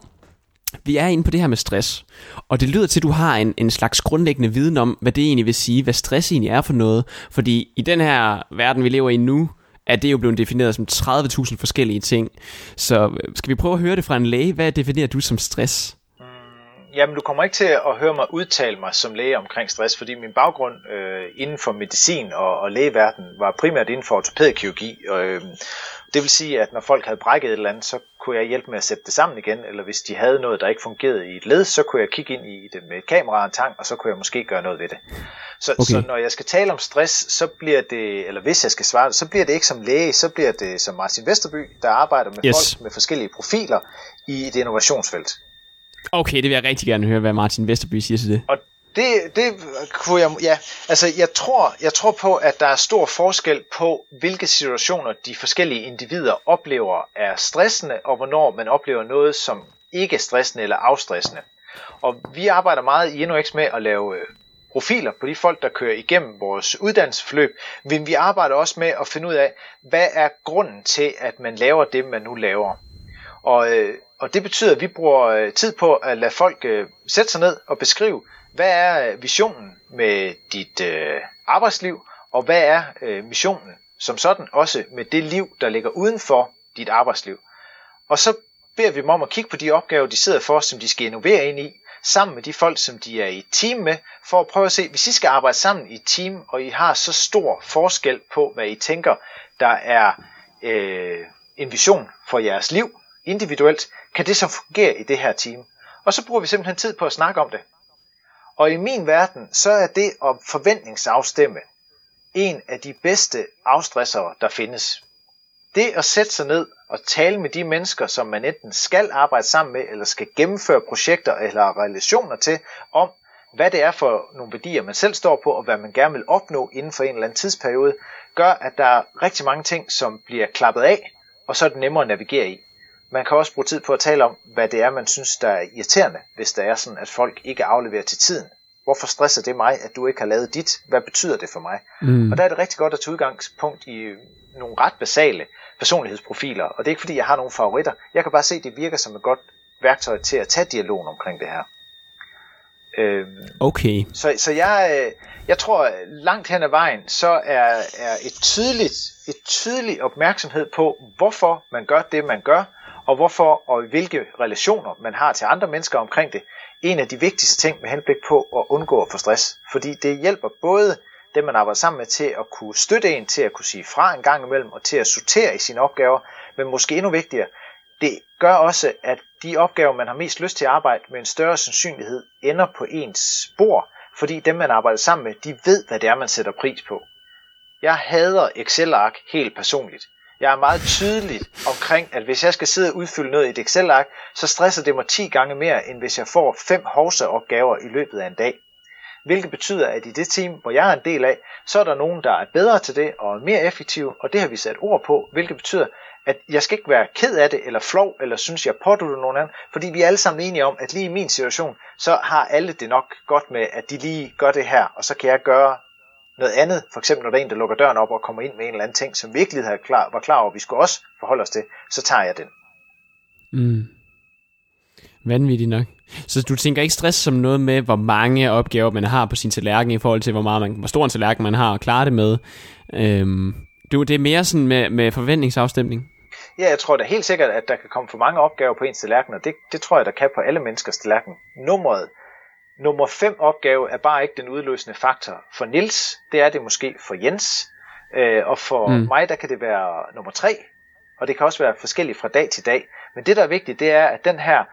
Speaker 1: vi er inde på det her med stress, og det lyder til, at du har en, en slags grundlæggende viden om, hvad det egentlig vil sige, hvad stress egentlig er for noget. Fordi i den her verden, vi lever i nu, er det jo blevet defineret som 30.000 forskellige ting. Så øh, skal vi prøve at høre det fra en læge? Hvad definerer du som stress?
Speaker 2: Jamen, du kommer ikke til at høre mig udtale mig som læge omkring stress, fordi min baggrund øh, inden for medicin og, og lægeverden var primært inden for ortopædkirurgi. Øh, det vil sige, at når folk havde brækket et eller andet, så kunne jeg hjælpe med at sætte det sammen igen, eller hvis de havde noget, der ikke fungerede i et led, så kunne jeg kigge ind i det med et kamera og en tang, og så kunne jeg måske gøre noget ved det. Så, okay. så når jeg skal tale om stress, så bliver det, eller hvis jeg skal svare, så bliver det ikke som læge, så bliver det som Martin Vesterby, der arbejder med yes. folk med forskellige profiler i et innovationsfelt.
Speaker 1: Okay, det vil jeg rigtig gerne høre, hvad Martin Vesterby siger til det.
Speaker 2: Og det, det kunne jeg, ja, altså jeg tror, jeg tror på, at der er stor forskel på, hvilke situationer de forskellige individer oplever er stressende, og hvornår man oplever noget som ikke stressende eller afstressende. Og vi arbejder meget i InnoX med at lave øh, profiler på de folk, der kører igennem vores uddannelsesforløb, men vi arbejder også med at finde ud af, hvad er grunden til, at man laver det, man nu laver. Og, øh, og det betyder, at vi bruger øh, tid på at lade folk øh, sætte sig ned og beskrive, hvad er visionen med dit øh, arbejdsliv, og hvad er øh, missionen som sådan også med det liv, der ligger uden for dit arbejdsliv. Og så beder vi dem om at kigge på de opgaver, de sidder for, som de skal innovere ind i, sammen med de folk, som de er i team med, for at prøve at se, hvis I skal arbejde sammen i et team, og I har så stor forskel på, hvad I tænker, der er øh, en vision for jeres liv individuelt, kan det så fungere i det her team? Og så bruger vi simpelthen tid på at snakke om det. Og i min verden, så er det at forventningsafstemme en af de bedste afstressere, der findes. Det at sætte sig ned og tale med de mennesker, som man enten skal arbejde sammen med, eller skal gennemføre projekter eller relationer til, om hvad det er for nogle værdier, man selv står på, og hvad man gerne vil opnå inden for en eller anden tidsperiode, gør, at der er rigtig mange ting, som bliver klappet af, og så er det nemmere at navigere i. Man kan også bruge tid på at tale om, hvad det er, man synes, der er irriterende, hvis det er sådan, at folk ikke afleverer til tiden. Hvorfor stresser det mig, at du ikke har lavet dit? Hvad betyder det for mig? Mm. Og der er det rigtig godt at tage udgangspunkt i nogle ret basale personlighedsprofiler. Og det er ikke fordi, jeg har nogle favoritter. Jeg kan bare se, at det virker som et godt værktøj til at tage dialogen omkring det her.
Speaker 1: Øhm, okay.
Speaker 2: Så, så jeg, øh, jeg tror, langt hen ad vejen, så er, er et tydeligt, et tydeligt opmærksomhed på, hvorfor man gør det, man gør, og hvorfor og hvilke relationer man har til andre mennesker omkring det, en af de vigtigste ting med henblik på at undgå at få stress. Fordi det hjælper både dem, man arbejder sammen med, til at kunne støtte en, til at kunne sige fra en gang imellem, og til at sortere i sine opgaver, men måske endnu vigtigere, det gør også, at de opgaver, man har mest lyst til at arbejde med en større sandsynlighed, ender på ens spor, fordi dem, man arbejder sammen med, de ved, hvad det er, man sætter pris på. Jeg hader Excel-ark helt personligt. Jeg er meget tydelig omkring, at hvis jeg skal sidde og udfylde noget i et Excel-ark, så stresser det mig 10 gange mere, end hvis jeg får fem hovseopgaver i løbet af en dag. Hvilket betyder, at i det team, hvor jeg er en del af, så er der nogen, der er bedre til det og er mere effektive, og det har vi sat ord på, hvilket betyder, at jeg skal ikke være ked af det, eller flov, eller synes jeg pådutter nogen anden, fordi vi er alle sammen enige om, at lige i min situation, så har alle det nok godt med, at de lige gør det her, og så kan jeg gøre noget andet, for eksempel når der er en, der lukker døren op og kommer ind med en eller anden ting, som virkelig havde klar, var klar over, vi skulle også forholde os til, så tager jeg den.
Speaker 1: Mm. Vanvittigt nok. Så du tænker ikke stress som noget med, hvor mange opgaver man har på sin tallerken, i forhold til, hvor, meget man, hvor stor en tallerken man har at klare det med. Øhm, du, det er mere sådan med, med forventningsafstemning?
Speaker 2: Ja, jeg tror da helt sikkert, at der kan komme for mange opgaver på ens tallerken, og det, det tror jeg, der kan på alle menneskers tallerken. Nummeret, nummer 5 opgave er bare ikke den udløsende faktor. For Nils, det er det måske for Jens, øh, og for mm. mig, der kan det være nummer 3, og det kan også være forskelligt fra dag til dag. Men det, der er vigtigt, det er, at den her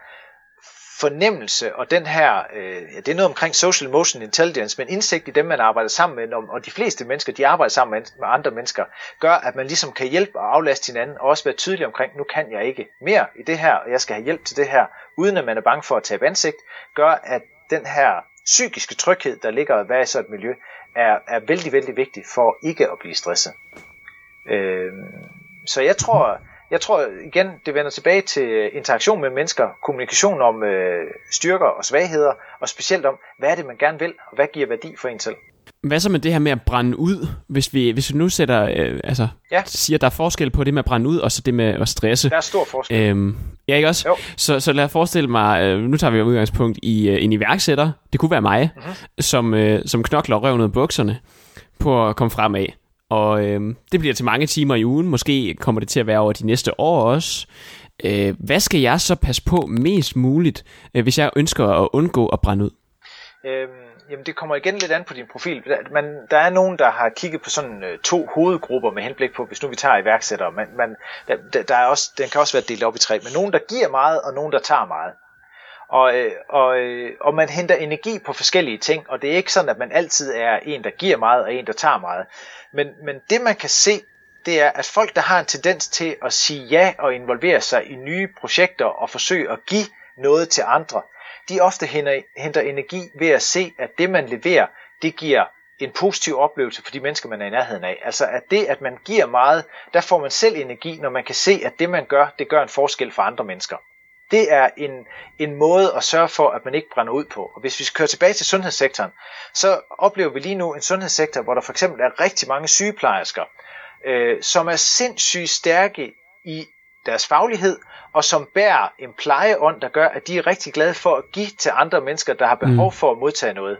Speaker 2: fornemmelse og den her, øh, ja, det er noget omkring social emotion intelligence, men indsigt i dem, man arbejder sammen med, og de fleste mennesker, de arbejder sammen med, med andre mennesker, gør, at man ligesom kan hjælpe og aflaste hinanden, og også være tydelig omkring, nu kan jeg ikke mere i det her, og jeg skal have hjælp til det her, uden at man er bange for at tabe ansigt, gør, at den her psykiske tryghed, der ligger at være i sådan et miljø, er, er vældig, vældig vigtig for ikke at blive stresset. Øh, så jeg tror, jeg tror igen, det vender tilbage til interaktion med mennesker, kommunikation om øh, styrker og svagheder, og specielt om, hvad er det, man gerne vil, og hvad giver værdi for en selv.
Speaker 1: Hvad så med det her med at brænde ud, hvis vi, hvis vi nu sætter, øh, altså, ja. siger, der er forskel på det med at brænde ud, og så det med at stresse.
Speaker 2: Der er stor forskel. Øhm,
Speaker 1: ja, ikke også? Jo. Så, så lad os forestille mig, øh, nu tager vi udgangspunkt i øh, en iværksætter, det kunne være mig, mm-hmm. som, øh, som knokler røven ud af bukserne på at komme fremad. Og øh, det bliver til mange timer i ugen. Måske kommer det til at være over de næste år også. Øh, hvad skal jeg så passe på mest muligt, øh, hvis jeg ønsker at undgå at brænde ud?
Speaker 2: Øhm, jamen det kommer igen lidt an på din profil. Man, der er nogen, der har kigget på sådan øh, to hovedgrupper med henblik på, hvis nu vi tager iværksættere. men man, der, der er også, den kan også være delt op i tre. Men nogen, der giver meget, og nogen, der tager meget. Og, øh, og, øh, og man henter energi på forskellige ting, og det er ikke sådan, at man altid er en, der giver meget, og en, der tager meget. Men, men det man kan se, det er, at folk, der har en tendens til at sige ja og involvere sig i nye projekter og forsøge at give noget til andre, de ofte henter, henter energi ved at se, at det man leverer, det giver en positiv oplevelse for de mennesker, man er i nærheden af. Altså at det, at man giver meget, der får man selv energi, når man kan se, at det man gør, det gør en forskel for andre mennesker. Det er en, en måde at sørge for, at man ikke brænder ud på. Og hvis vi kører tilbage til sundhedssektoren, så oplever vi lige nu en sundhedssektor, hvor der for eksempel er rigtig mange sygeplejersker, øh, som er sindssygt stærke i deres faglighed, og som bærer en plejeånd, der gør, at de er rigtig glade for at give til andre mennesker, der har behov mm. for at modtage noget.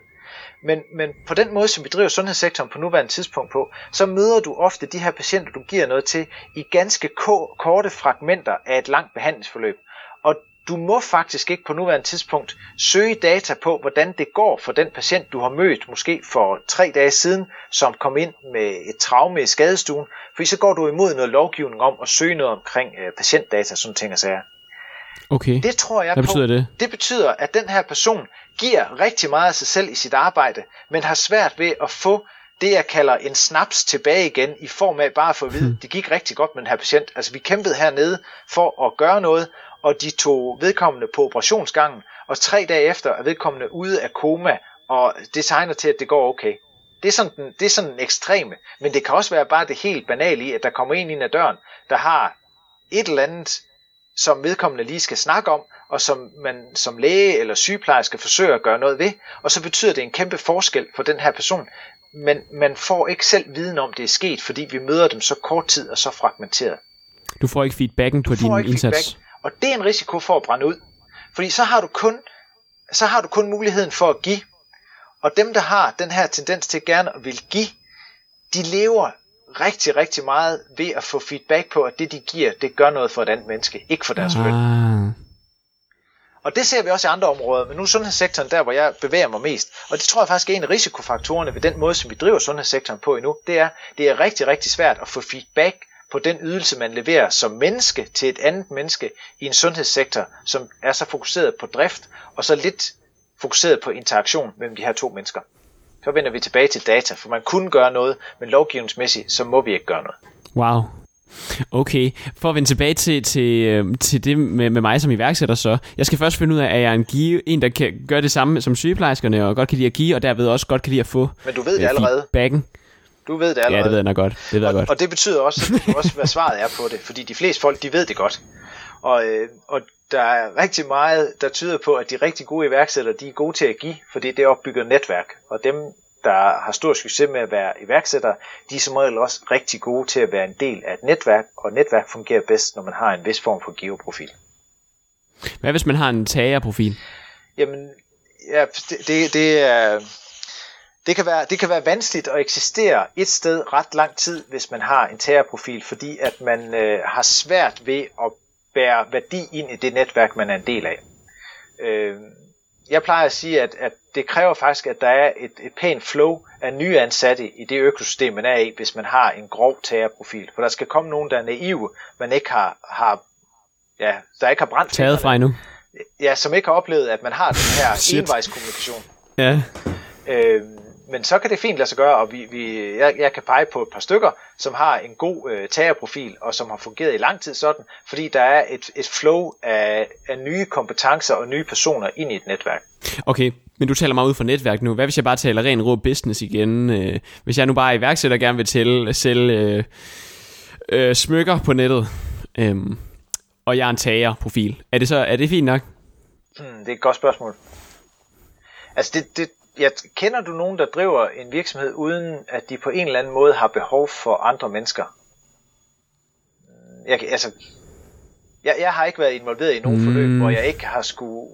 Speaker 2: Men, men på den måde, som vi driver sundhedssektoren på nuværende tidspunkt på, så møder du ofte de her patienter, du giver noget til, i ganske korte fragmenter af et langt behandlingsforløb du må faktisk ikke på nuværende tidspunkt søge data på, hvordan det går for den patient, du har mødt måske for tre dage siden, som kom ind med et traume i skadestuen, for så går du imod noget lovgivning om at søge noget omkring øh, patientdata, sådan ting og sager.
Speaker 1: Okay.
Speaker 2: Det tror jeg
Speaker 1: Hvad betyder
Speaker 2: på.
Speaker 1: det?
Speaker 2: Det betyder, at den her person giver rigtig meget af sig selv i sit arbejde, men har svært ved at få det, jeg kalder en snaps tilbage igen, i form af bare at få at vide, hmm. det gik rigtig godt med den her patient. Altså vi kæmpede hernede for at gøre noget, og de tog vedkommende på operationsgangen, og tre dage efter er vedkommende ude af koma, og det tegner til, at det går okay. Det er, sådan den, det er sådan en ekstreme, men det kan også være bare det helt banale i, at der kommer en ind ad døren, der har et eller andet som vedkommende lige skal snakke om, og som man som læge eller sygeplejerske forsøger at gøre noget ved, og så betyder det en kæmpe forskel for den her person, men man får ikke selv viden om, det er sket, fordi vi møder dem så kort tid og så fragmenteret.
Speaker 1: Du får ikke feedbacken på din indsats. Feedback,
Speaker 2: og det er en risiko for at brænde ud. Fordi så har du kun, så har du kun muligheden for at give. Og dem, der har den her tendens til gerne at vil give, de lever rigtig, rigtig meget ved at få feedback på, at det de giver, det gør noget for et andet menneske, ikke for deres løn. Ah. Og det ser vi også i andre områder, men nu er sundhedssektoren der, hvor jeg bevæger mig mest. Og det tror jeg faktisk er en af risikofaktorerne ved den måde, som vi driver sundhedssektoren på endnu. Det er, det er rigtig, rigtig svært at få feedback på den ydelse, man leverer som menneske til et andet menneske i en sundhedssektor, som er så fokuseret på drift, og så lidt fokuseret på interaktion mellem de her to mennesker. Så vender vi tilbage til data, for man kunne gøre noget, men lovgivningsmæssigt, så må vi ikke gøre noget.
Speaker 1: Wow. Okay, for at vende tilbage til, til, øhm, til det med, med mig som iværksætter så. Jeg skal først finde ud af, at jeg er en, give, en der kan gøre det samme som sygeplejerskerne, og godt kan lide at give, og derved også godt kan lide at få
Speaker 2: Men du ved det allerede.
Speaker 1: Feedbacken.
Speaker 2: Du ved det allerede.
Speaker 1: Ja, det ved jeg nok godt. Det ved
Speaker 2: jeg
Speaker 1: og, godt.
Speaker 2: og det betyder også, også, hvad svaret er på det, fordi de fleste folk, de ved det godt. Og, øh, og der er rigtig meget, der tyder på, at de rigtig gode iværksættere, de er gode til at give, fordi det opbygger netværk. Og dem, der har stor succes med at være iværksættere, de er som regel også rigtig gode til at være en del af et netværk, og netværk fungerer bedst, når man har en vis form for geoprofil.
Speaker 1: Hvad hvis man har en tagerprofil?
Speaker 2: Jamen, ja, det, det, det er... Det kan, være, det kan være vanskeligt at eksistere et sted ret lang tid, hvis man har en tagerprofil, fordi at man øh, har svært ved at bære værdi ind i det netværk, man er en del af. Øh, jeg plejer at sige, at, at det kræver faktisk, at der er et, et pænt flow af nye ansatte i det økosystem, man er i, hvis man har en grov tagerprofil. For der skal komme nogen, der er naive, man ikke har, har ja, der ikke har brændt
Speaker 1: Taget fra endnu.
Speaker 2: Ja, som ikke har oplevet, at man har den her [laughs] envejskommunikation.
Speaker 1: Ja.
Speaker 2: Øh, men så kan det fint lade sig gøre, og vi, vi, jeg, jeg kan pege på et par stykker, som har en god øh, tagerprofil, og som har fungeret i lang tid sådan, fordi der er et, et flow af, af nye kompetencer og nye personer ind i et netværk.
Speaker 1: Okay, men du taler meget ud fra netværk nu. Hvad hvis jeg bare taler ren rå business igen? Øh, hvis jeg nu bare er iværksætter gerne vil tælle, sælge øh, øh, smykker på nettet, øh, og jeg er en tagerprofil, er det så er det fint nok?
Speaker 2: Hmm, det er et godt spørgsmål. Altså det, det, jeg, kender du nogen, der driver en virksomhed, uden at de på en eller anden måde har behov for andre mennesker? Jeg, altså, jeg, jeg har ikke været involveret i nogen mm. forløb, hvor jeg ikke har skulle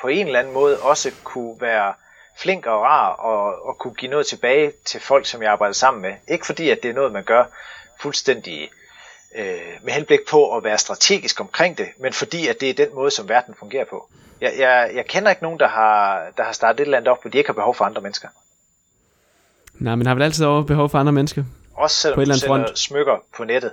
Speaker 2: på en eller anden måde også kunne være flink og rar og, og kunne give noget tilbage til folk, som jeg arbejder sammen med. Ikke fordi, at det er noget, man gør fuldstændig øh, med henblik på at være strategisk omkring det, men fordi, at det er den måde, som verden fungerer på. Jeg, jeg, jeg kender ikke nogen, der har, der har startet et eller andet op, hvor de ikke har behov for andre mennesker.
Speaker 1: Nej, men har vel altid over behov for andre mennesker?
Speaker 2: Også selvom på du sælger front. smykker på nettet.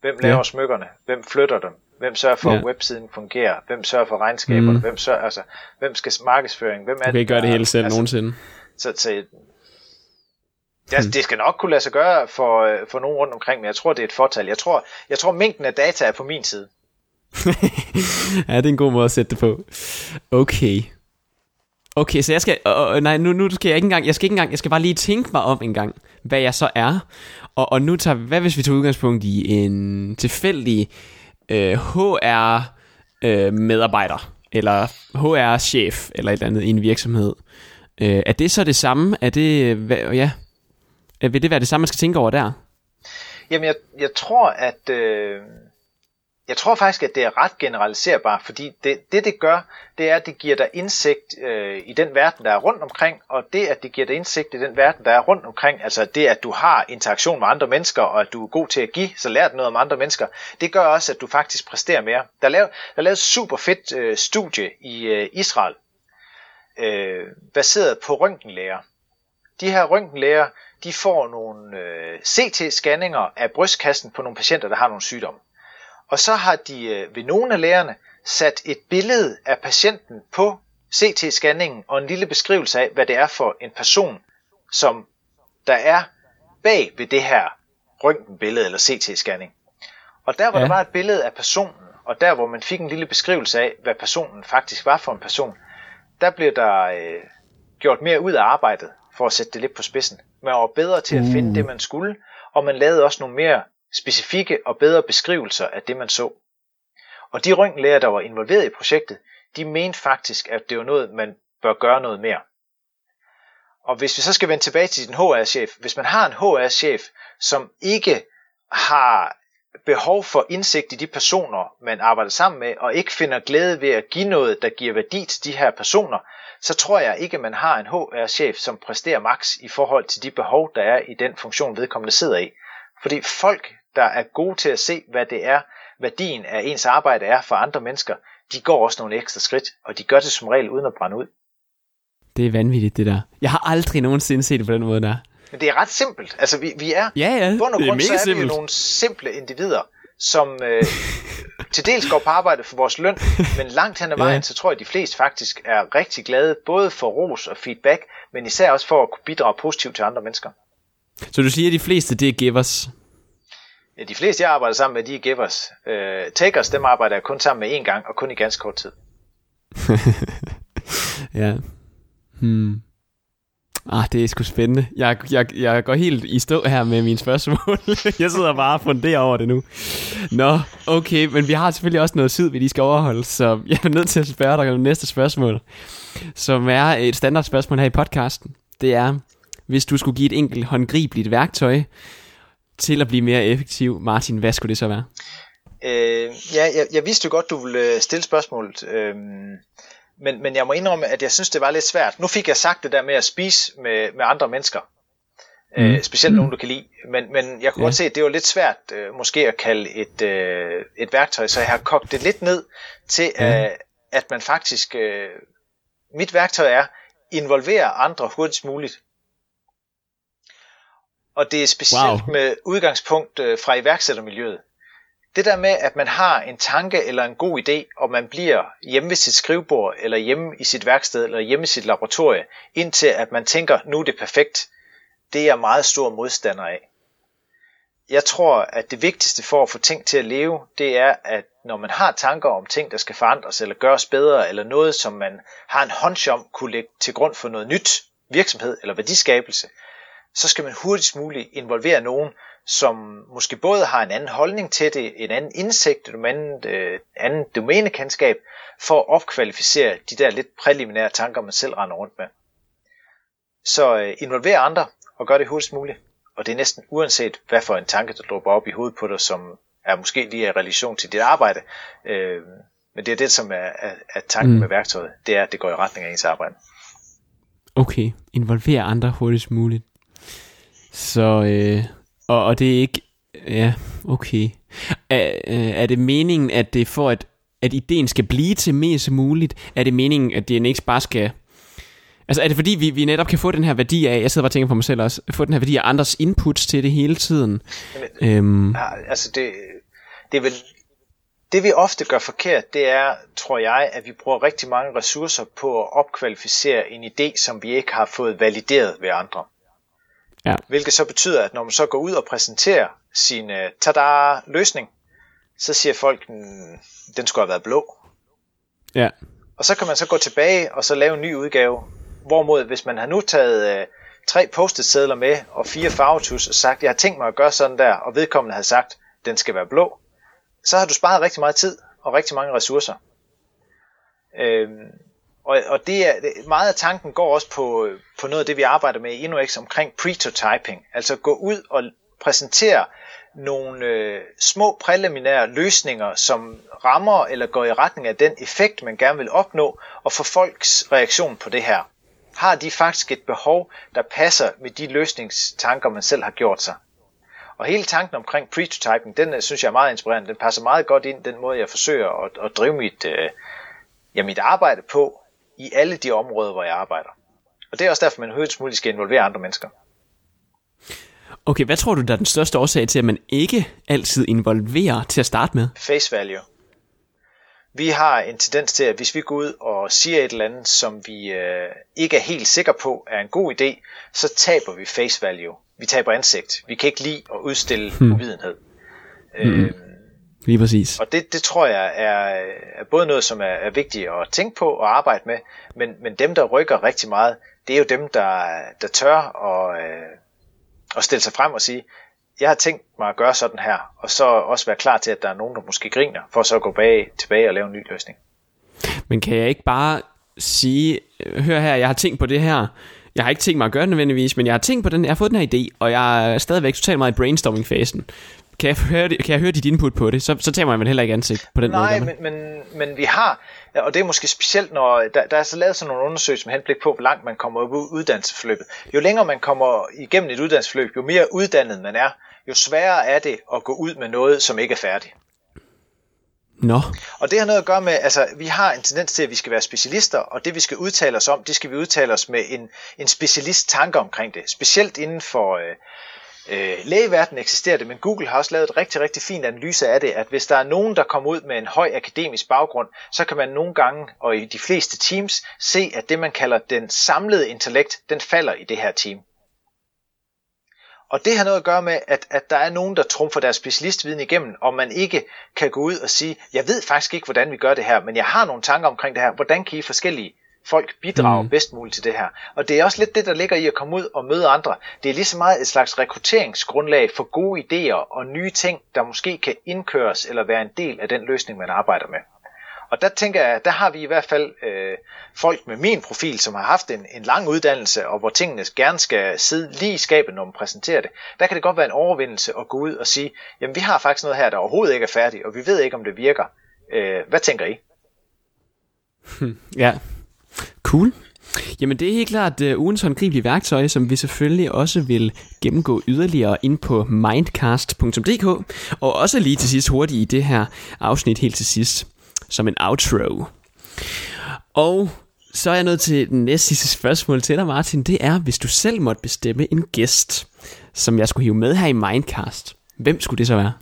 Speaker 2: Hvem laver ja. smykkerne? Hvem flytter dem? Hvem sørger for, ja. at websiden fungerer? Hvem sørger for regnskaberne? Mm. Hvem, sørger, altså, hvem skal markedsføring? Hvem er
Speaker 1: du kan ikke gøre det hele selv altså, nogensinde.
Speaker 2: Så, så Ja, det skal nok kunne lade sig gøre for, øh, for nogen rundt omkring, men jeg tror, det er et fortal. Jeg tror, jeg tror mængden af data er på min side. [laughs]
Speaker 1: ja, det er en god måde at sætte det på. Okay. Okay, så jeg skal, øh, nej, nu, nu skal jeg ikke engang, jeg skal ikke engang, jeg skal bare lige tænke mig om en gang, hvad jeg så er. Og, og nu tager, hvad hvis vi tager udgangspunkt i en tilfældig øh, HR øh, medarbejder, eller HR chef, eller et eller andet i en virksomhed. Øh, er det så det samme? Er det, hvad, ja, øh, vil det være det samme, man skal tænke over der?
Speaker 2: Jamen, jeg, jeg tror, at... Øh, jeg tror faktisk, at det er ret generaliserbart, fordi det, det, det gør, det er, at det giver dig indsigt øh, i den verden, der er rundt omkring, og det, at det giver dig indsigt i den verden, der er rundt omkring, altså det, at du har interaktion med andre mennesker, og at du er god til at give, så lært noget om andre mennesker, det gør også, at du faktisk præsterer mere. Der er lavet, der er lavet et super fedt øh, studie i øh, Israel, øh, baseret på røntgenlæger. De her røntgenlæger, de får nogle øh, CT-scanninger af brystkassen på nogle patienter, der har nogle sygdomme. Og så har de øh, ved nogle af lægerne sat et billede af patienten på CT-scanningen og en lille beskrivelse af, hvad det er for en person, som der er bag ved det her røntgenbillede eller CT-scanning. Og der hvor ja. der var et billede af personen, og der hvor man fik en lille beskrivelse af, hvad personen faktisk var for en person, der blev der øh, gjort mere ud af arbejdet, for at sætte det lidt på spidsen. Man var bedre til at finde uh. det, man skulle, og man lavede også nogle mere specifikke og bedre beskrivelser af det, man så. Og de røntgenlæger, der var involveret i projektet, de mente faktisk, at det var noget, man bør gøre noget mere. Og hvis vi så skal vende tilbage til din HR-chef, hvis man har en HR-chef, som ikke har behov for indsigt i de personer, man arbejder sammen med, og ikke finder glæde ved at give noget, der giver værdi til de her personer, så tror jeg ikke, at man har en HR-chef, som præsterer max i forhold til de behov, der er i den funktion, vedkommende sidder i. Fordi folk, der er gode til at se, hvad det er, værdien af ens arbejde er for andre mennesker, de går også nogle ekstra skridt, og de gør det som regel uden at brænde ud.
Speaker 1: Det er vanvittigt, det der. Jeg har aldrig nogensinde set det på den måde der.
Speaker 2: Men det er ret simpelt. Altså, vi, vi er,
Speaker 1: ja, ja,
Speaker 2: bund og
Speaker 1: grund,
Speaker 2: så er
Speaker 1: simpelt.
Speaker 2: vi jo nogle simple individer, som øh, [laughs] til dels går på arbejde for vores løn, men langt hen ad vejen, ja. så tror jeg, at de fleste faktisk er rigtig glade, både for ros og feedback, men især også for at kunne bidrage positivt til andre mennesker.
Speaker 1: Så du siger, at de fleste, det er givers?
Speaker 2: Øh, de fleste, jeg arbejder sammen med, de er givers. Øh, takers, dem arbejder jeg kun sammen med én gang, og kun i ganske kort tid. [laughs]
Speaker 1: ja. Hmm. Ah, det er sgu spændende. Jeg, jeg, jeg går helt i stå her med mine spørgsmål. [laughs] jeg sidder bare og funderer over det nu. Nå, okay, men vi har selvfølgelig også noget tid, vi lige skal overholde, så [laughs] jeg er nødt til at spørge dig om næste spørgsmål, som er et standardspørgsmål her i podcasten. Det er, hvis du skulle give et enkelt håndgribeligt værktøj til at blive mere effektiv, Martin, hvad skulle det så være?
Speaker 2: Øh, ja, jeg, jeg vidste jo godt, du ville stille spørgsmålet. Øh, men, men jeg må indrømme, at jeg synes, det var lidt svært. Nu fik jeg sagt det der med at spise med, med andre mennesker. Mm. Øh, specielt mm. nogen, du kan lide. Men, men jeg kunne ja. godt se, at det var lidt svært øh, måske at kalde et, øh, et værktøj, så jeg har kogt det lidt ned til, ja. øh, at man faktisk... Øh, mit værktøj er, involvere andre hurtigst muligt. Og det er specielt wow. med udgangspunkt øh, fra iværksættermiljøet det der med, at man har en tanke eller en god idé, og man bliver hjemme ved sit skrivebord, eller hjemme i sit værksted, eller hjemme i sit laboratorie, indtil at man tænker, nu er det perfekt, det er jeg meget stor modstander af. Jeg tror, at det vigtigste for at få ting til at leve, det er, at når man har tanker om ting, der skal forandres eller gøres bedre, eller noget, som man har en hunch om, kunne lægge til grund for noget nyt virksomhed eller værdiskabelse, så skal man hurtigst muligt involvere nogen, som måske både har en anden holdning til det, en anden indsigt, en anden, øh, anden domænekendskab, for at opkvalificere de der lidt præliminære tanker, man selv render rundt med. Så øh, involver andre og gør det hurtigst muligt. Og det er næsten uanset, hvad for en tanke, der dropper op i hovedet på dig, som er måske lige i relation til dit arbejde. Øh, men det er det, som er, er, er tanken mm. med værktøjet. Det er, at det går i retning af ens arbejde.
Speaker 1: Okay, involver andre hurtigst muligt. Så øh, og, og det er ikke... Ja, okay. Er, øh, er det meningen, at det for at, at ideen skal blive til mest muligt? Er det meningen, at det ikke bare skal... Altså er det fordi, vi, vi netop kan få den her værdi af, jeg sidder bare og tænker på mig selv også, få den her værdi af andres inputs til det hele tiden?
Speaker 2: Jamen, øhm. altså det, det er vel, det vi ofte gør forkert, det er, tror jeg, at vi bruger rigtig mange ressourcer på at opkvalificere en idé, som vi ikke har fået valideret ved andre. Ja. Hvilket så betyder, at når man så går ud og præsenterer sin uh, tada løsning, så siger folk, den skulle have været blå.
Speaker 1: Ja.
Speaker 2: Og så kan man så gå tilbage og så lave en ny udgave. Hvorimod, hvis man har nu taget uh, tre post sædler med og fire farvetus og sagt, jeg har tænkt mig at gøre sådan der, og vedkommende har sagt, den skal være blå, så har du sparet rigtig meget tid og rigtig mange ressourcer. Øhm, og, og det er, meget af tanken går også på, øh, på noget af det, vi arbejder med i InnoX omkring prototyping. Altså gå ud og præsentere nogle øh, små præliminære løsninger, som rammer eller går i retning af den effekt, man gerne vil opnå, og få folks reaktion på det her. Har de faktisk et behov, der passer med de løsningstanker, man selv har gjort sig? Og hele tanken omkring prototyping, den øh, synes jeg er meget inspirerende. Den passer meget godt ind den måde, jeg forsøger at, at drive mit, øh, ja, mit arbejde på, i alle de områder, hvor jeg arbejder. Og det er også derfor, man højst muligt skal involvere andre mennesker.
Speaker 1: Okay, hvad tror du, der er den største årsag til, at man ikke altid involverer til at starte med?
Speaker 2: Face value. Vi har en tendens til, at hvis vi går ud og siger et eller andet, som vi øh, ikke er helt sikre på er en god idé, så taber vi face value. Vi taber ansigt. Vi kan ikke lide at udstille hmm. uvidenhed. Hmm.
Speaker 1: Øh, Lige præcis.
Speaker 2: Og det, det tror jeg er, er både noget, som er, er vigtigt at tænke på og arbejde med, men, men dem, der rykker rigtig meget, det er jo dem, der, der tør at, øh, at stille sig frem og sige, jeg har tænkt mig at gøre sådan her, og så også være klar til, at der er nogen, der måske griner, for så at gå bag, tilbage og lave en ny løsning.
Speaker 1: Men kan jeg ikke bare sige, hør her, jeg har tænkt på det her, jeg har ikke tænkt mig at gøre det nødvendigvis, men jeg har tænkt på den, jeg har fået den her idé, og jeg er stadigvæk totalt meget i brainstorming-fasen. Kan jeg, høre, kan jeg høre dit input på det? Så, så tager man vel heller ikke ansigt på den
Speaker 2: Nej,
Speaker 1: måde.
Speaker 2: Nej, men, men, men vi har, og det er måske specielt, når der, der er så lavet sådan nogle undersøgelser med henblik på, hvor langt man kommer ud i uddannelsesforløbet. Jo længere man kommer igennem et uddannelsesforløb, jo mere uddannet man er, jo sværere er det at gå ud med noget, som ikke er færdigt.
Speaker 1: Nå.
Speaker 2: Og det har noget at gøre med, altså vi har en tendens til, at vi skal være specialister, og det vi skal udtale os om, det skal vi udtale os med en, en specialist tanke omkring det. Specielt inden for øh, øh, lægeverdenen eksisterer det, men Google har også lavet et rigtig, rigtig fint analyse af det, at hvis der er nogen, der kommer ud med en høj akademisk baggrund, så kan man nogle gange, og i de fleste teams, se, at det man kalder den samlede intellekt, den falder i det her team. Og det har noget at gøre med, at, at der er nogen, der trumfer deres specialistviden igennem, og man ikke kan gå ud og sige, jeg ved faktisk ikke, hvordan vi gør det her, men jeg har nogle tanker omkring det her. Hvordan kan I forskellige folk bidrage mm. bedst muligt til det her? Og det er også lidt det, der ligger i at komme ud og møde andre. Det er lige så meget et slags rekrutteringsgrundlag for gode idéer og nye ting, der måske kan indkøres eller være en del af den løsning, man arbejder med. Og der tænker jeg, der har vi i hvert fald øh, folk med min profil, som har haft en, en lang uddannelse, og hvor tingene gerne skal sidde lige i skabet, når man præsenterer det. Der kan det godt være en overvindelse at gå ud og sige, jamen vi har faktisk noget her, der overhovedet ikke er færdigt, og vi ved ikke, om det virker. Øh, hvad tænker I? [laughs]
Speaker 1: ja, cool. Jamen det er helt klart uh, ugens håndgribelige værktøj, som vi selvfølgelig også vil gennemgå yderligere ind på mindcast.dk, og også lige til sidst hurtigt i det her afsnit helt til sidst som en outro. Og så er jeg nødt til den næste sidste spørgsmål til dig, Martin. Det er, hvis du selv måtte bestemme en gæst, som jeg skulle hive med her i Mindcast. Hvem skulle det så være?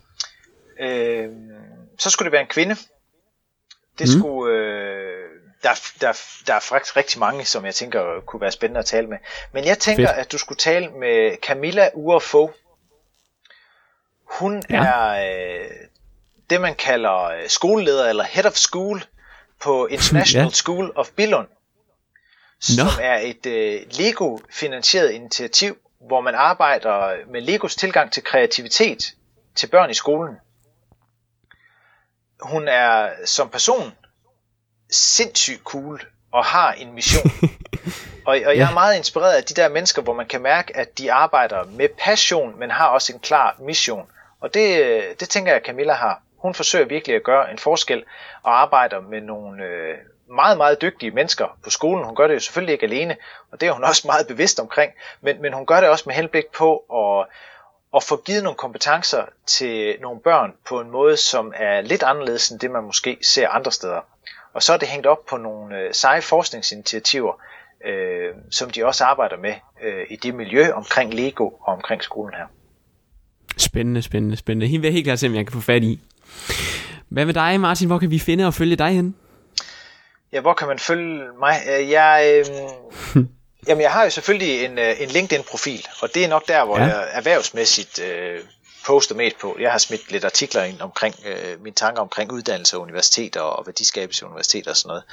Speaker 2: Øh, så skulle det være en kvinde. Det mm. skulle... Øh, der, der, der er faktisk rigtig mange, som jeg tænker kunne være spændende at tale med. Men jeg tænker, Fedt. at du skulle tale med Camilla Urfo. Hun ja. er øh, det, man kalder øh, skoleleder eller head of school på [laughs] International ja. School of Billund, som no. er et uh, Lego-finansieret initiativ, hvor man arbejder med Legos tilgang til kreativitet til børn i skolen. Hun er som person sindssygt cool og har en mission. [laughs] og, og jeg ja. er meget inspireret af de der mennesker, hvor man kan mærke, at de arbejder med passion, men har også en klar mission. Og det, det tænker jeg, at Camilla har. Hun forsøger virkelig at gøre en forskel og arbejder med nogle øh, meget, meget dygtige mennesker på skolen. Hun gør det jo selvfølgelig ikke alene, og det er hun [laughs] også meget bevidst omkring, men, men hun gør det også med henblik på at, at få givet nogle kompetencer til nogle børn på en måde, som er lidt anderledes end det, man måske ser andre steder. Og så er det hængt op på nogle øh, seje forskningsinitiativer, øh, som de også arbejder med øh, i det miljø omkring Lego og omkring skolen her.
Speaker 1: Spændende, spændende, spændende. Helt, helt klart se, om jeg kan få fat i. Hvad med dig, Martin? Hvor kan vi finde og følge dig hen?
Speaker 2: Ja, hvor kan man følge mig? Øh, jeg, øh, [laughs] jamen, jeg har jo selvfølgelig en, øh, en LinkedIn-profil, og det er nok der, hvor ja. jeg erhvervsmæssigt øh, poster mest på. Jeg har smidt lidt artikler ind omkring øh, mine tanker omkring uddannelse og universiteter og værdiskabelse i universiteter og sådan noget.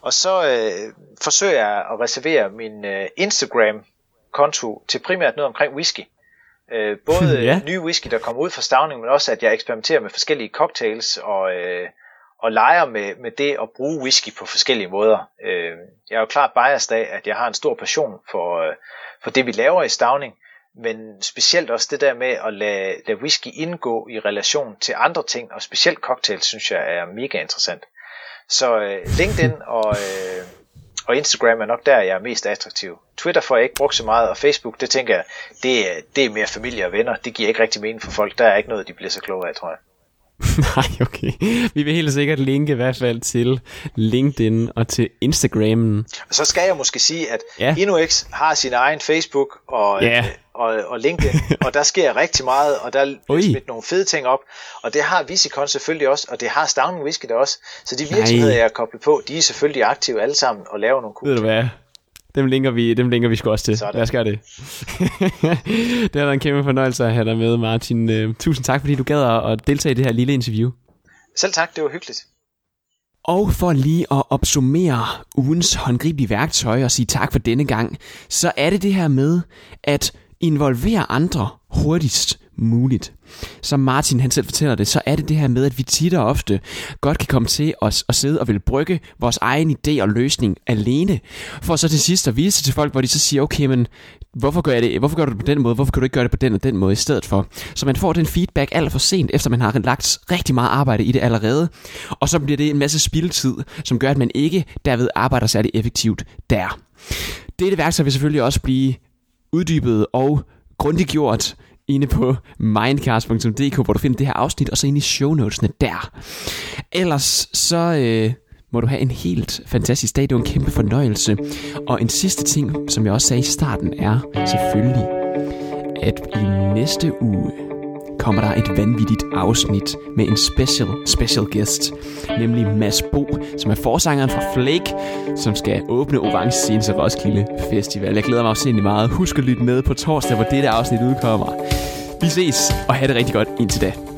Speaker 2: Og så øh, forsøger jeg at reservere min øh, Instagram-konto til primært noget omkring whisky. Øh, både [laughs] ja. nye whisky, der kommer ud fra stavning, men også at jeg eksperimenterer med forskellige cocktails og, øh, og leger med, med det at bruge whisky på forskellige måder. Øh, jeg er jo klart biased af, at jeg har en stor passion for, øh, for det, vi laver i stavning, men specielt også det der med at lade, lade whisky indgå i relation til andre ting, og specielt cocktails, synes jeg er mega interessant. Så øh, LinkedIn og, øh, og Instagram er nok der, jeg er mest attraktiv. Twitter får jeg ikke brugt så meget, og Facebook, det tænker jeg, det det er mere familie og venner. Det giver ikke rigtig mening for folk. Der er ikke noget, de bliver så kloge af, tror jeg. [laughs]
Speaker 1: Nej, okay. Vi vil helt sikkert linke i hvert fald til LinkedIn og til Instagrammen.
Speaker 2: Og så skal jeg måske sige, at ja. InnoX har sin egen Facebook og, ja. Og, og LinkedIn, [laughs] og der sker rigtig meget, og der er smidt nogle fede ting op, og det har Visicon selvfølgelig også, og det har Stavning Whisky der også. Så de virksomheder, Nej. jeg er koblet på, de er selvfølgelig aktive alle sammen og laver nogle cool
Speaker 1: Ved du hvad? Dem linker vi, dem linker vi sgu også til. Sådan. Lad os gøre det. [laughs] det har været en kæmpe fornøjelse at have dig med, Martin. Uh, tusind tak, fordi du gad at deltage i det her lille interview.
Speaker 2: Selv tak, det var hyggeligt.
Speaker 1: Og for lige at opsummere ugens håndgribelige værktøj og sige tak for denne gang, så er det det her med at involvere andre hurtigst muligt. Som Martin han selv fortæller det, så er det det her med, at vi tit og ofte godt kan komme til os at sidde og vil brygge vores egen idé og løsning alene, for så til sidst at vise til folk, hvor de så siger, okay, men hvorfor gør, jeg det, hvorfor gør du det på den måde, hvorfor kan du ikke gøre det på den og den måde i stedet for? Så man får den feedback alt for sent, efter man har lagt rigtig meget arbejde i det allerede, og så bliver det en masse spildtid, som gør, at man ikke derved arbejder særlig effektivt der. Dette værktøj vil selvfølgelig også blive uddybet og grundigt gjort inde på mindcast.dk, hvor du finder det her afsnit, og så inde i shownotesene der. Ellers så øh, må du have en helt fantastisk dag. Det var en kæmpe fornøjelse. Og en sidste ting, som jeg også sagde i starten, er selvfølgelig, at i næste uge kommer der et vanvittigt afsnit med en special, special guest, nemlig Mads Bo, som er forsangeren fra Flake, som skal åbne Orange Scene til Roskilde Festival. Jeg glæder mig også meget. Husk at lytte med på torsdag, hvor dette afsnit udkommer. Vi ses, og have det rigtig godt indtil da.